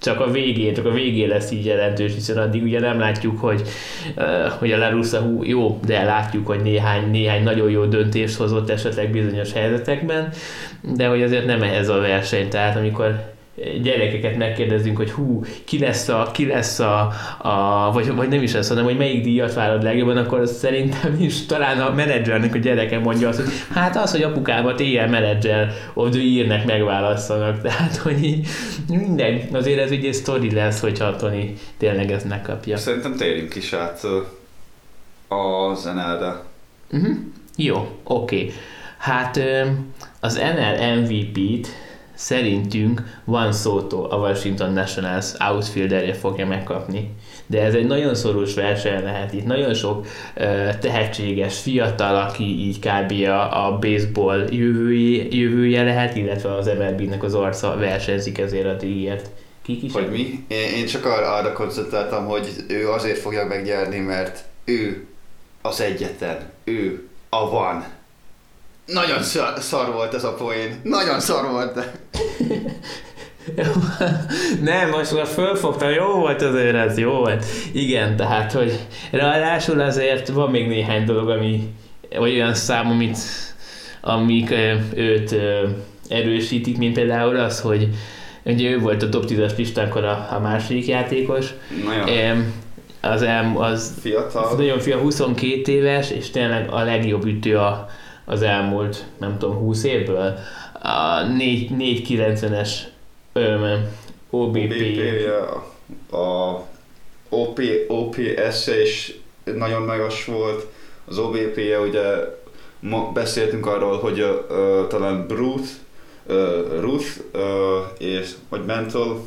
csak a végén, csak a végén lesz így jelentős, hiszen addig ugye nem látjuk, hogy, hogy a Larussa hú, jó, de látjuk, hogy néhány, néhány nagyon jó döntést hozott esetleg bizonyos helyzetekben, de hogy azért nem ehhez a verseny, tehát amikor gyerekeket megkérdezünk, hogy hú, ki lesz a, ki lesz a, a vagy, vagy nem is lesz, hanem hogy melyik díjat várod legjobban, akkor szerintem is talán a menedzsernek a gyereke mondja azt, hogy hát az, hogy apukámat ilyen menedzser of the year megválasszanak. Tehát, hogy így minden, azért ez ugye sztori lesz, hogyha Tony tényleg ezt megkapja. Szerintem térjünk is át a NL-re. Uh-huh. Mhm. Jó, oké. Okay. Hát az NL MVP-t szerintünk Van Soto a Washington Nationals outfielderje fogja megkapni. De ez egy nagyon szoros verseny lehet itt. Nagyon sok uh, tehetséges fiatal, aki így kb. a, a baseball jövője, jövője lehet, illetve az MLB-nek az arca versenyzik ezért a díjért. Kik is? Hogy mi? Én, én csak arra, arra koncentráltam, hogy ő azért fogja megnyerni, mert ő az egyetlen, ő a van. Nagyon szar, volt ez a poén. Nagyon szar volt. Nem, most már fölfogtam, jó volt azért ez, jó volt. Igen, tehát, hogy ráadásul azért van még néhány dolog, ami olyan szám, amit, amik őt erősítik, mint például az, hogy ugye ő volt a top 10-es listánkon a, a második játékos. Nagyon. Az, az, fiatal. az nagyon fiatal, 22 éves, és tényleg a legjobb ütő a, az elmúlt, nem tudom, 20 évből. A 490-es OBP. a OP, OPS-e is nagyon magas volt, az OBP-je ugye ma beszéltünk arról, hogy uh, talán Bruce, uh, Ruth uh, és vagy Mental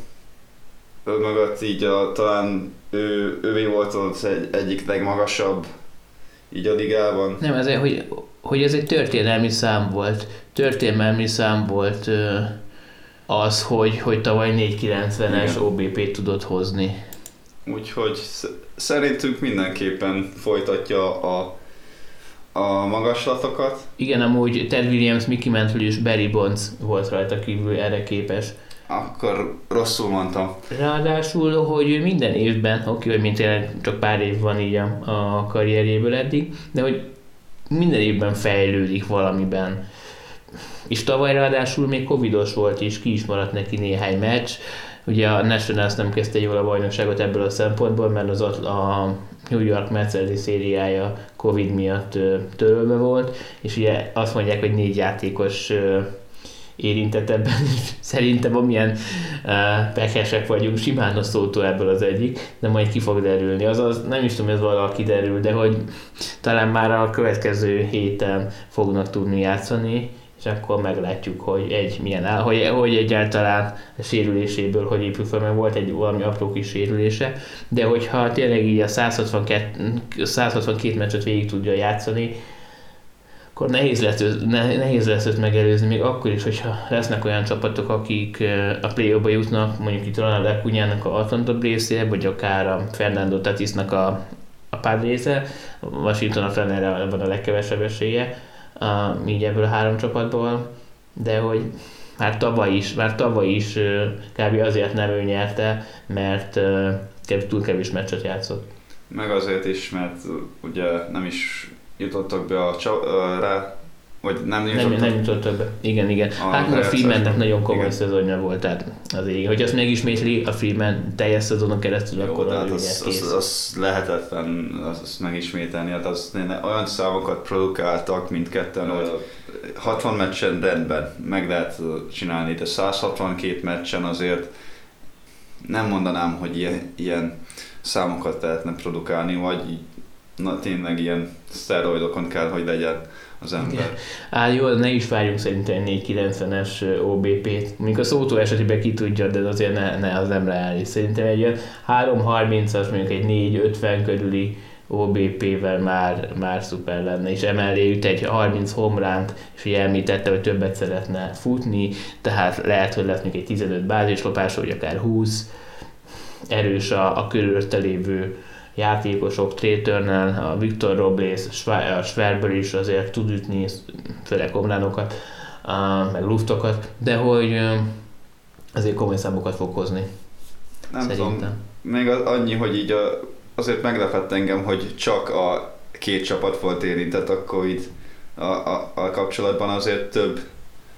uh, mögött így a, talán ő, ővé volt az egy, egyik legmagasabb így a ligában. Nem, ezért, hogy hogy ez egy történelmi szám volt. Történelmi szám volt az, hogy, hogy tavaly 490-es OBP tudott hozni. úgyhogy szerintünk mindenképpen folytatja a, a magaslatokat. Igen, amúgy Ted Williams, Mickey Mantle és Barry Bonds volt rajta kívül erre képes. Akkor rosszul mondtam. Ráadásul, hogy minden évben, oké, hogy mint tényleg csak pár év van így a, a karrierjéből eddig, de hogy minden évben fejlődik valamiben. És tavaly ráadásul még covidos volt, és ki is maradt neki néhány meccs. Ugye a Nationals nem kezdte jól a bajnokságot ebből a szempontból, mert az a New York Mets szériája Covid miatt törölve volt, és ugye azt mondják, hogy négy játékos érintett ebben. Szerintem amilyen uh, pekesek vagyunk, simán a szótó ebből az egyik, de majd ki fog derülni. Azaz nem is tudom, ez valahol kiderül, de hogy talán már a következő héten fognak tudni játszani, és akkor meglátjuk, hogy egy milyen áll, hogy, hogy egyáltalán a sérüléséből hogy épül fel, mert volt egy valami apró kis sérülése, de hogyha tényleg így a 162, 162 meccset végig tudja játszani, akkor nehéz lesz, nehéz lesz őt megelőzni, még akkor is, hogyha lesznek olyan csapatok, akik a play ba jutnak, mondjuk itt Ronald Acunyának a Atlanta braves vagy akár a Fernando Tatisnak a, a Padres-e, Washington a Fennerre van a legkevesebb esélye, a, így ebből a három csapatból, de hogy már tavaly is, már tavaly is kb. azért nem ő nyerte, mert túl kevés meccset játszott. Meg azért is, mert ugye nem is jutottak be a csa- rá, vagy nem jutottak? Nem, nem jutottak be. Igen, igen. A hát a Freemannek nagyon komoly igen. szezonja volt, tehát az ég. Hogy azt megismétli a Freeman teljes szezonon keresztül, Jó, akkor tehát az, az, az, az, lehetetlen az, azt megismételni. Hát az, olyan számokat produkáltak mindketten, hogy 60 meccsen rendben meg lehet csinálni, de 162 meccsen azért nem mondanám, hogy ilyen, ilyen számokat lehetne produkálni, vagy na tényleg ilyen szteroidokon kell, hogy legyen az ember. Á, jó, ne is várjunk szerintem 490-es OBP-t. Mondjuk a szótó esetében ki tudja, de azért ne, ne az nem reális. Szerintem egy ilyen 330-as, mondjuk egy 450 körüli OBP-vel már, már szuper lenne, és emellé üt egy 30 homránt, és ugye említette, hogy többet szeretne futni, tehát lehet, hogy lesz még egy 15 bázislopás, vagy akár 20, erős a, a körülötte lévő játékosok, Trétörnel, a Viktor Robles, a Schwerber is azért tud ütni, főleg komránokat, meg luftokat, de hogy azért komoly számokat fog hozni. Nem Szerintem. tudom, még az annyi, hogy így a, azért meglepett engem, hogy csak a két csapat volt érintett a Covid a, a, a kapcsolatban azért több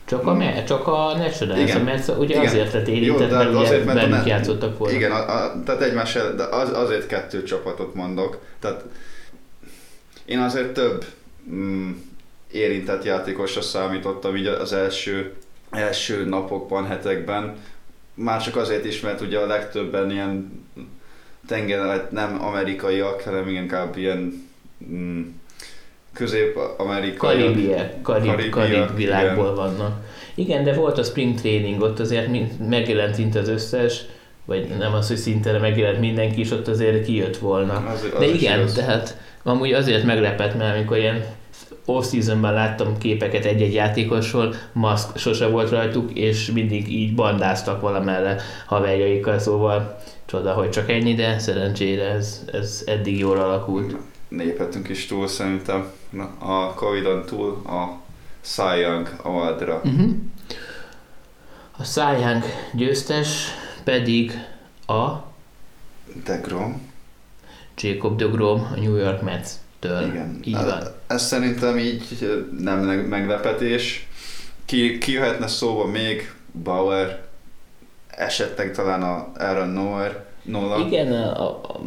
csak a, me- csak a National, igen. mert ugye igen. azért lett érintett, mert azért, mert bennük ne- játszottak volna. Igen, a, a, tehát egymás el, de az, azért kettő csapatot mondok. Tehát én azért több mm, érintett játékosra számítottam így az első, első napokban, hetekben. Már csak azért is, mert ugye a legtöbben ilyen tenger, nem amerikaiak, hanem inkább ilyen mm, közép-amerikai. Karibiek, karib, karib, karib világból igen. vannak. Igen, de volt a spring training, ott azért megjelent szinte az összes, vagy nem az, hogy szinte megjelent mindenki, és ott azért kijött volna. Az, az de igen, az. tehát amúgy azért meglepett, mert amikor ilyen off-seasonban láttam képeket egy-egy játékosról, maszk sose volt rajtuk, és mindig így bandáztak valamelle haverjaikkal, szóval csoda, hogy csak ennyi, de szerencsére ez, ez eddig jól alakult. Néphetünk is túl szerintem a Covid-on túl a Cy Young Awardra. Uh-huh. A Cy Young győztes pedig a DeGrom. Jacob DeGrom a New York Mets-től. Igen. Így van. Ez szerintem így nem meglepetés. Ki, ki jöhetne szóba még Bauer, esetleg talán a Aaron Noer, Nola. Igen, a, a,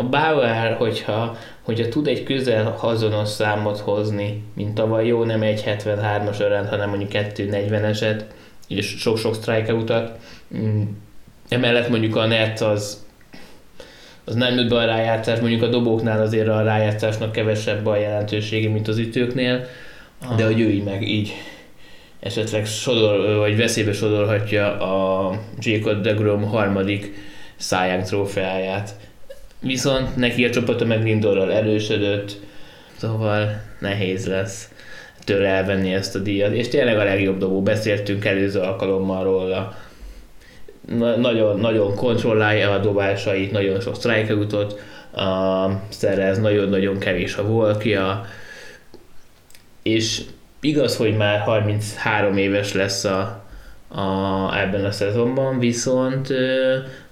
a Bauer, hogyha hogyha tud egy közel hazonos számot hozni, mint tavaly jó, nem egy 73-as örend, hanem mondjuk 240-eset, és sok-sok strikeoutat. Mm. Emellett mondjuk a net az, az nem jut be a rájátszás, mondjuk a dobóknál azért a rájátszásnak kevesebb a jelentősége, mint az ütőknél, de hogy ő így meg így esetleg sodor, vagy veszélybe sodorhatja a Jacob DeGrom harmadik Cy trófeáját viszont neki a csapata meg Lindorral erősödött, szóval nehéz lesz tőle elvenni ezt a díjat, és tényleg a legjobb dobó, beszéltünk előző alkalommal róla. na- nagyon, nagyon kontrollálja a dobásait, nagyon sok strikeoutot uh, szerez, nagyon-nagyon kevés a volkja, és igaz, hogy már 33 éves lesz a, a, ebben a szezonban, viszont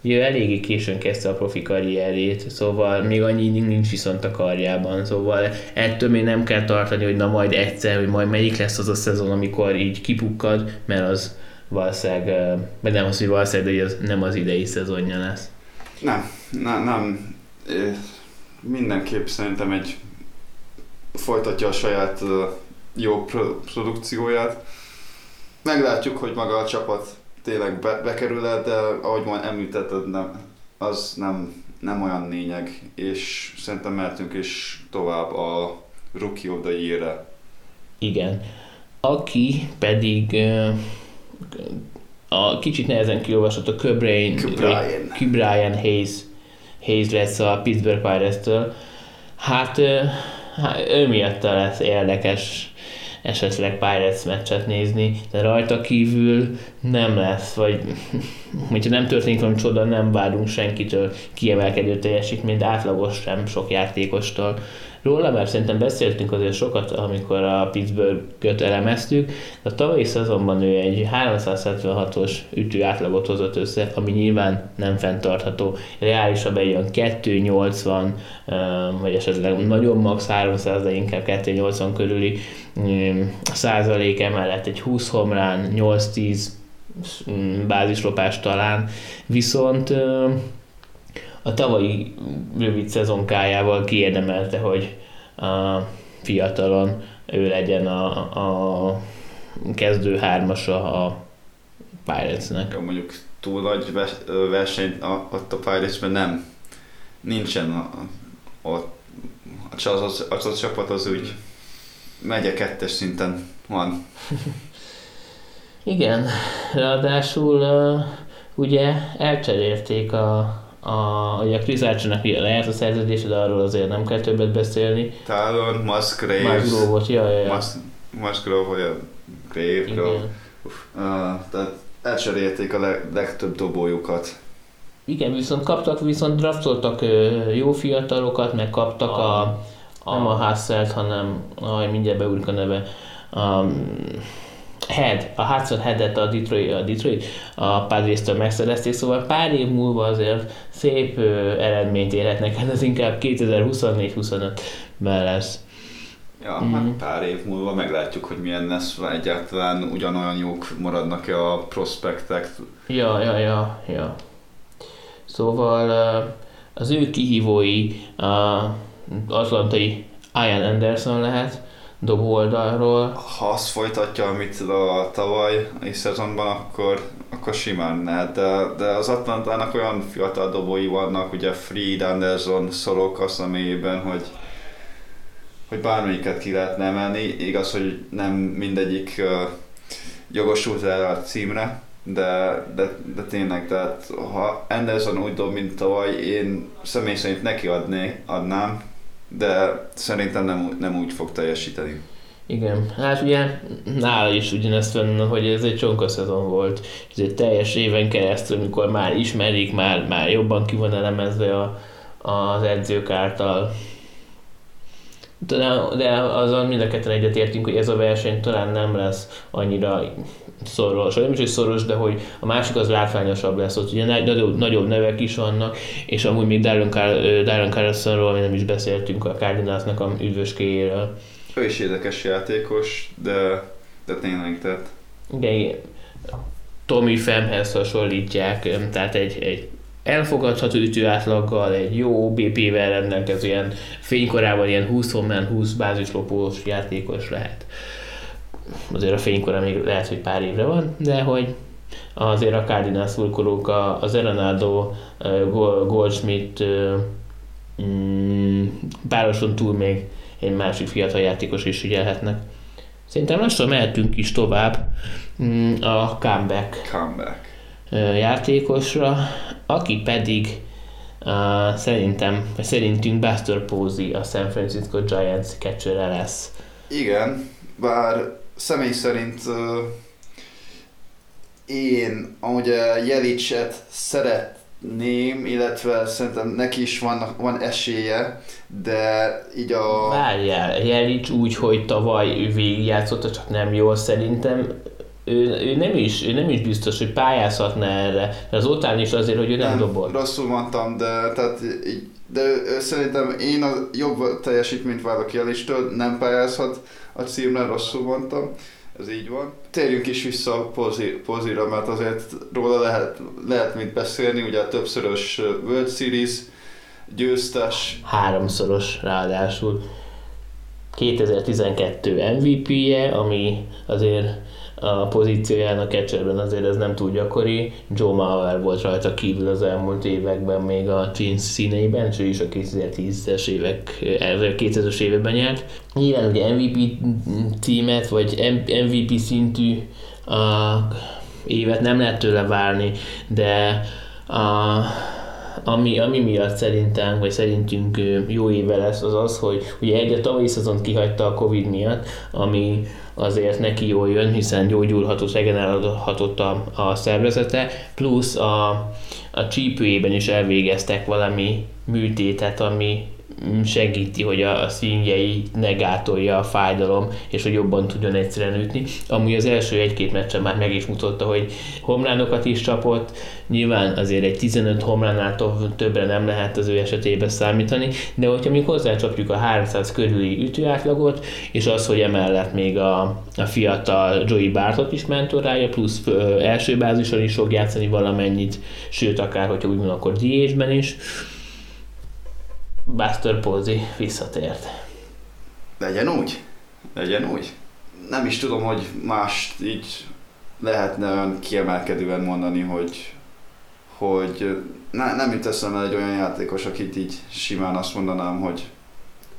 ugye eléggé későn kezdte a profi karrierét, szóval még annyi nincs viszont a karjában, szóval ettől még nem kell tartani, hogy na majd egyszer, hogy majd melyik lesz az a szezon, amikor így kipukkad, mert az valószínűleg, vagy nem az, hogy valószínűleg, de az nem az idei szezonja lesz. Nem, nem, nem. Ö, Mindenképp szerintem egy folytatja a saját jó pro- produkcióját. Meglátjuk, hogy maga a csapat tényleg be, bekerül -e, de ahogy majd említetted, nem, az nem, nem olyan lényeg, és szerintem mehetünk is tovább a Rookie of the. Igen. Aki pedig a kicsit nehezen kiolvasott a Köbrain, Brian. Brian Hayes, Hayes lesz a Pittsburgh Pirates-től. Hát, hát ő miatta lesz érdekes esetleg Pirates meccset nézni, de rajta kívül nem lesz, vagy hogyha nem történik valami csoda, nem várunk senkitől kiemelkedő teljesítményt, átlagos sem sok játékostól. Róla már szerintem beszéltünk azért sokat, amikor a Pittsburgh-öt elemeztük, a tavalyi szezonban ő egy 376-os ütő átlagot hozott össze, ami nyilván nem fenntartható. Reálisabb egy olyan 280, vagy esetleg nagyon max 300, de inkább 280 körüli százalék emellett egy 20 homlán, 8-10 bázislopás talán, viszont a tavalyi rövid szezonkájával kiérdemelte, hogy a fiatalon ő legyen a, a kezdő hármasa a Pirates-nek. Jó, mondjuk túl nagy verseny a- ott a Pirates-ben nem. Nincsen a, a, a, a, az, az, az csapat az úgy megye kettes szinten van. Igen, ráadásul uh, ugye elcserélték a, a, ugye a Chris Archer-nek lehet a szerződés, de arról azért nem kell többet beszélni. Talon, Musgraves, Már volt, ja, ja, ja. Mus, Musgrove, vagy a Grave. Uh, tehát elcserélték a leg, legtöbb dobójukat. Igen, viszont kaptak, viszont draftoltak jó fiatalokat, meg kaptak a, a nem a Hasselt, hanem, aj, mindjárt beúrik a neve, a Head, a Hudson Headet a Detroit, a Detroit a Padres-től megszerezték, szóval pár év múlva azért szép ö, eredményt érhetnek, hát ez inkább 2024-25-ben lesz. Ja, mm. hát pár év múlva meglátjuk, hogy milyen lesz, egyáltalán ugyanolyan jók maradnak-e a prospektek. Ja, ja, ja, ja. Szóval az ő kihívói a atlantai Ian Anderson lehet, dobó oldalról. Ha azt folytatja, amit a tavaly és szezonban, akkor, akkor simán lehet, de, de az Atlantának olyan fiatal dobói vannak, ugye Fried, Anderson, Szorok a személyében, hogy, hogy bármelyiket ki lehetne emelni. Igaz, hogy nem mindegyik uh, jogosult erre a címre, de, de, de tényleg, tehát ha Anderson úgy dob, mint tavaly, én személy szerint neki adné, adnám, de szerintem nem, nem úgy fog teljesíteni. Igen, hát ugye nála is ugyanezt van, hogy ez egy csonka szezon volt, ez egy teljes éven keresztül, amikor már ismerik, már, már jobban ki van elemezve a, az edzők által. De, de azon mind a ketten egyetértünk, hogy ez a verseny talán nem lesz annyira szoros, vagy nem is, hogy szoros, de hogy a másik az látványosabb lesz, ott ugye nagy- nagyobb, nagyobb nevek is vannak, és amúgy még Darren, Car- Darren Carlsonról mi nem is beszéltünk a Cardinalsnak a üdvöskéjéről. Ő is érdekes játékos, de, de tényleg, tehát Igen, Tommy Femhez hasonlítják, tehát egy, egy elfogadható ütőátlaggal, egy jó BP-vel rendelkező ilyen fénykorában ilyen 20 homlán 20 bázislopós játékos lehet. Azért a fénykora még lehet, hogy pár évre van, de hogy azért a Cardinals szurkolók az Arenado, Goldschmidt mm, pároson túl még egy másik fiatal játékos is figyelhetnek. Szerintem lassan mehetünk is tovább mm, a comeback comeback. játékosra, aki pedig uh, szerintem, vagy szerintünk Buster Posey a San Francisco Giants catcher lesz. Igen, bár személy szerint ö, én amúgy a Jelicset szeretném, illetve szerintem neki is van, van esélye, de így a... Várjál, Jelic úgy, hogy tavaly ő végigjátszotta, csak nem jól szerintem ő, ő, nem is, ő nem is biztos, hogy pályázhatna erre. De után is azért, hogy ő nem, nem dobott. Rosszul mondtam, de, tehát, így, de szerintem én a jobb teljesítményt várok Jelistől, nem pályázhat a címre, rosszul mondtam. Ez így van. Térjünk is vissza a pozira, mert azért róla lehet, lehet mit beszélni, ugye a többszörös World Series győztes. Háromszoros ráadásul. 2012 MVP-je, ami azért a pozíciójának catcherben azért ez nem túl gyakori. Joe Mauer volt rajta kívül az elmúlt években még a Twins színeiben, és ő is a 2010-es évek, 2000-es években nyert. Nyilván ugye MVP címet, vagy MVP szintű a évet nem lehet tőle várni, de a, ami, ami miatt szerintem, vagy szerintünk jó éve lesz, az az, hogy ugye egy a tavalyi szezont kihagyta a Covid miatt, ami azért neki jól jön, hiszen gyógyulhatott, regenerálhatott a, a szervezete, plusz a, a csípőjében is elvégeztek valami műtétet, ami segíti, hogy a, a színjei a fájdalom, és hogy jobban tudjon egyszerűen ütni. Amúgy az első egy-két meccsen már meg is mutatta, hogy homlánokat is csapott, nyilván azért egy 15 homlánál többre nem lehet az ő esetében számítani, de hogyha mi hozzácsapjuk a 300 körüli ütőátlagot, és az, hogy emellett még a, a fiatal Joey Bartot is mentorálja, plusz ö, első bázison is fog játszani valamennyit, sőt akár, hogyha úgy van, akkor DH-ben is, Buster Posey visszatért. Legyen úgy. Legyen úgy. Nem is tudom, hogy mást így lehetne olyan kiemelkedően mondani, hogy, hogy ne, nem jut eszembe egy olyan játékos, akit így simán azt mondanám, hogy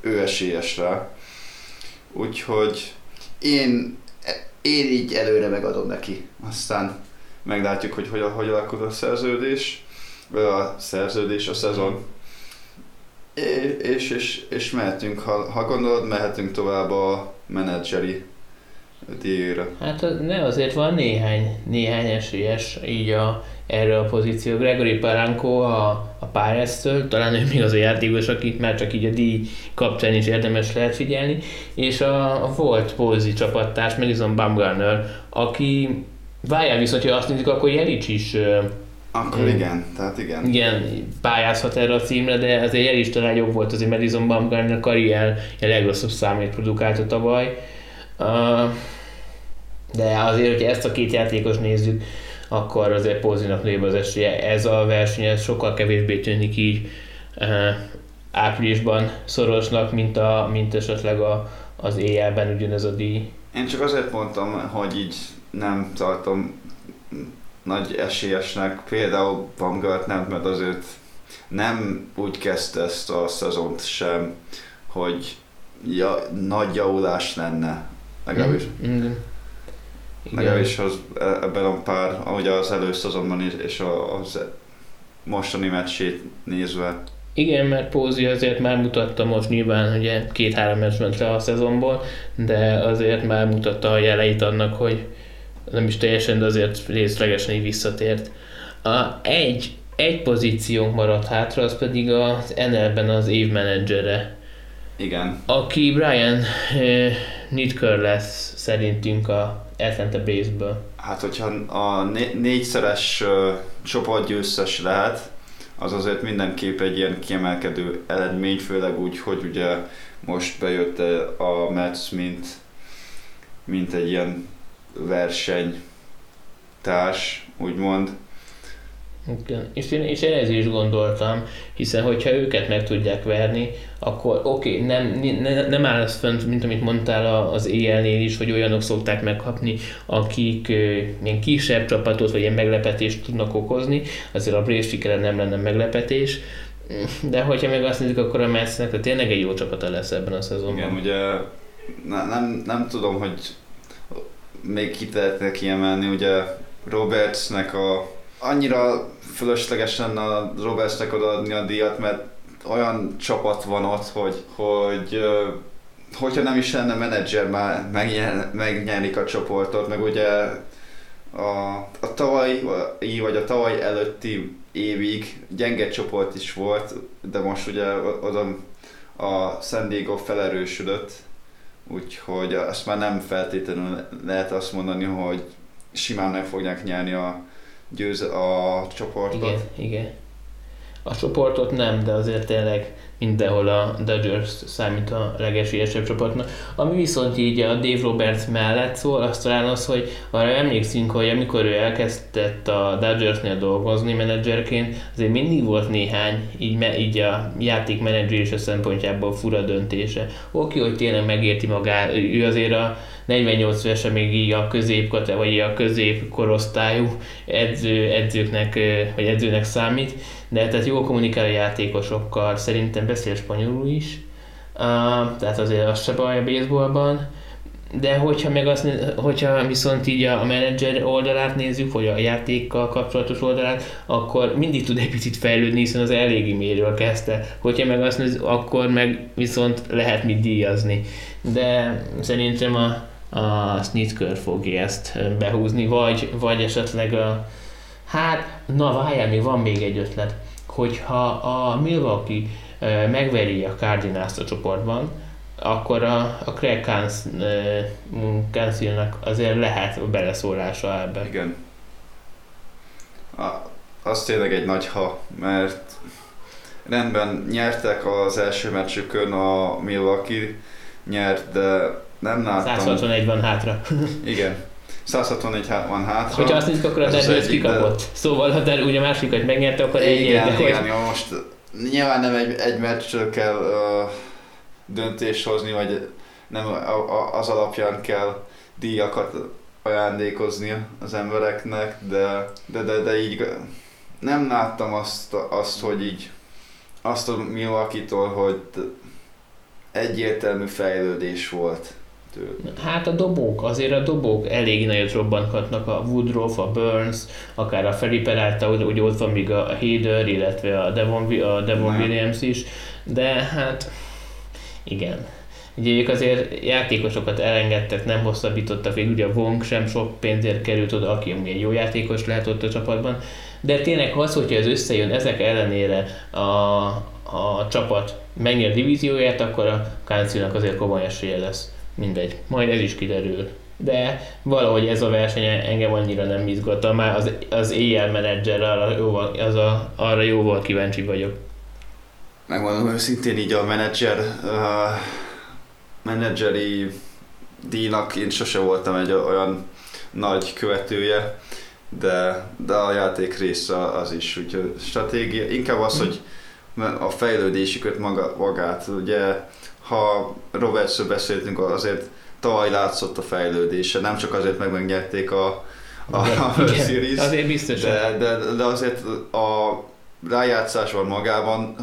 ő esélyes rá. Úgyhogy én, én így előre megadom neki. Aztán meglátjuk, hogy hogy, hogy alakul a szerződés, a szerződés, a szezon és, és, és mehetünk, ha, ha gondolod, mehetünk tovább a menedzseri díjra. Hát ne, azért van néhány, néhány esélyes így a, erre a pozíció. Gregory Paranko a, a Pirates-től, talán ő még az a játékos, akit már csak így a díj kapcsán is érdemes lehet figyelni, és a, a volt Pózi csapattárs, Madison Bumgarner, aki várjál viszont, hogy azt nézzük, akkor Jelic is akkor mm. igen, tehát igen. Igen, pályázhat erre a címre, de azért el is talán jobb volt azért Madison Bumgarner karrier a legrosszabb számét produkálta tavaly. Uh, de azért, hogyha ezt a két játékos nézzük, akkor azért Pózinak nőbb az esélye. Ez a verseny ez sokkal kevésbé tűnik így uh, áprilisban szorosnak, mint, a, mint esetleg a, az éjjelben ugyanez a díj. Én csak azért mondtam, hogy így nem tartom nagy esélyesnek, például Van nem, mert azért nem úgy kezdte ezt a szezont sem, hogy ja, nagy javulás lenne. Legalábbis. Mm, mm. Legalábbis az, ebben a pár, ahogy az előszezonban is, és az mostani meccsét nézve. Igen, mert Pózi azért már mutatta most nyilván, ugye két-három meccs ment le a szezonból, de azért már mutatta a jeleit annak, hogy nem is teljesen, de azért részlegesen így visszatért. A egy, egy pozíciónk maradt hátra, az pedig az NL-ben az évmenedzsere. Igen. Aki Brian eh, Nitker lesz szerintünk a Atlanta Braves-ből. Hát, hogyha a né- négyszeres uh, csoportgyőztes lehet, az azért mindenképp egy ilyen kiemelkedő eredmény, főleg úgy, hogy ugye most bejött a Mets, mint, mint egy ilyen versenytárs, úgymond. Igen. És én, és én ez is gondoltam, hiszen hogyha őket meg tudják verni, akkor oké, okay, nem, ne, nem áll az fönt, mint amit mondtál az éjjelnél is, hogy olyanok szokták megkapni, akik ilyen kisebb csapatot, vagy ilyen meglepetést tudnak okozni, azért a Braves sikere nem lenne meglepetés, de hogyha meg azt nézzük, akkor a Metsnek tényleg egy jó csapata lesz ebben a szezonban. Igen, ugye ne, nem, nem tudom, hogy még kit lehetne kiemelni, ugye Robertsnek a annyira fölöslegesen a Robertsnek odaadni a díjat, mert olyan csapat van ott, hogy, hogy hogyha nem is lenne menedzser, már megnyerik a csoportot, meg ugye a, a tavalyi vagy a tavaly előtti évig gyenge csoport is volt, de most ugye oda a San Diego felerősödött, úgyhogy azt már nem feltétlenül lehet azt mondani, hogy simán meg fogják nyerni a, győz, a csoportot. Igen, igen. A csoportot nem, de azért tényleg mindenhol a Dodgers számít a legesélyesebb csoportnak. Ami viszont így a Dave Roberts mellett szól, az talán az, hogy arra emlékszünk, hogy amikor ő elkezdett a Dodgersnél dolgozni menedzserként, azért mindig volt néhány így, így a játék menedzserése szempontjából fura döntése. Oké, hogy tényleg megérti magát, ő azért a 48 évesen még így a középkate, vagy a középkorosztályú edző, edzőknek, vagy edzőnek számít, de tehát jól kommunikál a játékosokkal, szerintem beszél spanyolul is, uh, tehát azért az se baj a baseballban, de hogyha meg azt, hogyha viszont így a menedzser oldalát nézzük, vagy a játékkal kapcsolatos oldalát, akkor mindig tud egy picit fejlődni, hiszen az eléggé mélyről kezdte. Hogyha meg azt nézzük, akkor meg viszont lehet mit díjazni. De szerintem a, a Snitker fogja ezt behúzni, vagy, vagy esetleg a, hát, na várjál, még van még egy ötlet, hogyha a Milwaukee megveri a cardinals a csoportban, akkor a, a Craig Councilnak azért lehet beleszólása ebbe. Igen. A, az tényleg egy nagy ha, mert rendben nyertek az első meccsükön a Milwaukee nyert, de nem láttam. 161 van hátra. Igen. 161 van hátra. Hogyha azt nézzük, akkor a Dodgers kikapott. De... Szóval, ha der, ugye másikat megnyerte, akkor egy Igen, igen, hogy... jó, most nyilván nem egy, egy meccsről kell uh, döntést hozni, vagy nem a, a, az alapján kell díjakat ajándékozni az embereknek, de, de, de, de így nem láttam azt, azt, hogy így azt a Milwaukee-tól, hogy egyértelmű fejlődés volt tőle. Hát a dobók, azért a dobók elég nagyot robbanthatnak, a Woodruff, a Burns, akár a Felipe Peralta, úgy ott van még a Hader, illetve a Devon, a Devon Williams is, de hát igen. Ugye ők azért játékosokat elengedtek, nem hosszabbítottak, végül ugye a Wong sem sok pénzért került oda, aki egy jó játékos lehet ott a csapatban, de tényleg az, hogyha ez összejön, ezek ellenére a, a csapat megnyer divízióját, akkor a Káncinak azért komoly esélye lesz. Mindegy, majd ez is kiderül. De valahogy ez a verseny engem annyira nem izgatta, már az, az éjjel menedzser arra jóval, az a, arra jóval kíváncsi vagyok. Megmondom őszintén így a menedzser, uh, menedzseri díjnak én sose voltam egy olyan nagy követője, de, de a játék része az is, úgyhogy stratégia, inkább az, hogy a fejlődésüket maga, magát, ugye ha Robertsről beszéltünk, azért tavaly látszott a fejlődése, nem csak azért meg megnyerték a, a, a World Series, azért biztos. De, de, de azért a rájátszásban magában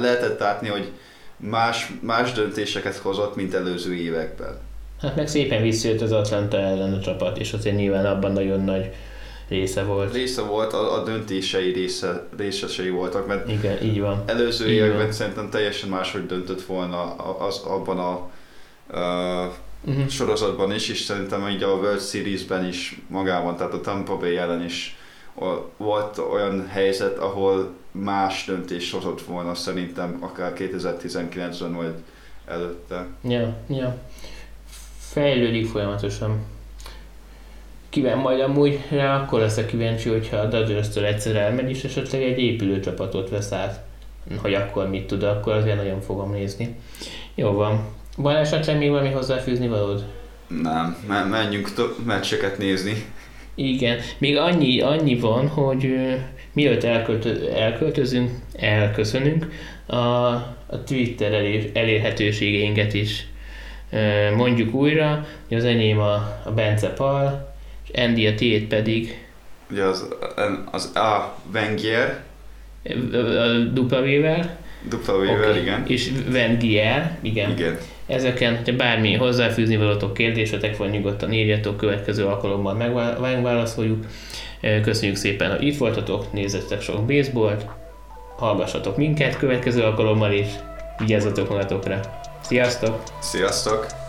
lehetett látni, hogy más, más döntéseket hozott, mint előző években. Hát meg szépen visszajött az Atlanta ellen a csapat, és azért nyilván abban nagyon nagy része volt. Része volt, a, a döntései része, részesei voltak, mert Igen, így van. előző így években van. szerintem teljesen máshogy döntött volna az, abban a uh, uh-huh. sorozatban is, és szerintem így a World Series-ben is magában, tehát a Tampa Bay ellen is volt olyan helyzet, ahol más döntés hozott volna szerintem akár 2019-ben vagy előtte. Ja, ja. Fejlődik folyamatosan. Kíván majd amúgy rá akkor lesz a kíváncsi, hogyha a Dodgers-től egyszer elmegy, és esetleg egy épülőcsapatot vesz át. Hogy akkor mit tud, akkor azért nagyon fogom nézni. Jó van. Van esetleg még valami hozzáfűzni valód? Nem, menjünk meccseket nézni. Igen, még annyi, annyi van, hogy uh, mielőtt elköltö, elköltözünk, elköszönünk, a, a Twitter elér, elérhetőségeinket is uh, mondjuk újra, hogy az enyém a, a Bence Pal, Andy a tiéd pedig ugye az, az A. Wenger dupla V-vel dupla V-vel, okay. igen és Wenger, igen. igen Ezeken, ha bármi hozzáfűzni valatok kérdésetek van, nyugodtan írjatok, következő alkalommal megválaszoljuk. Köszönjük szépen, hogy itt voltatok, nézzetek sok baseballt, hallgassatok minket következő alkalommal is, vigyázzatok magatokra. Sziasztok! Sziasztok!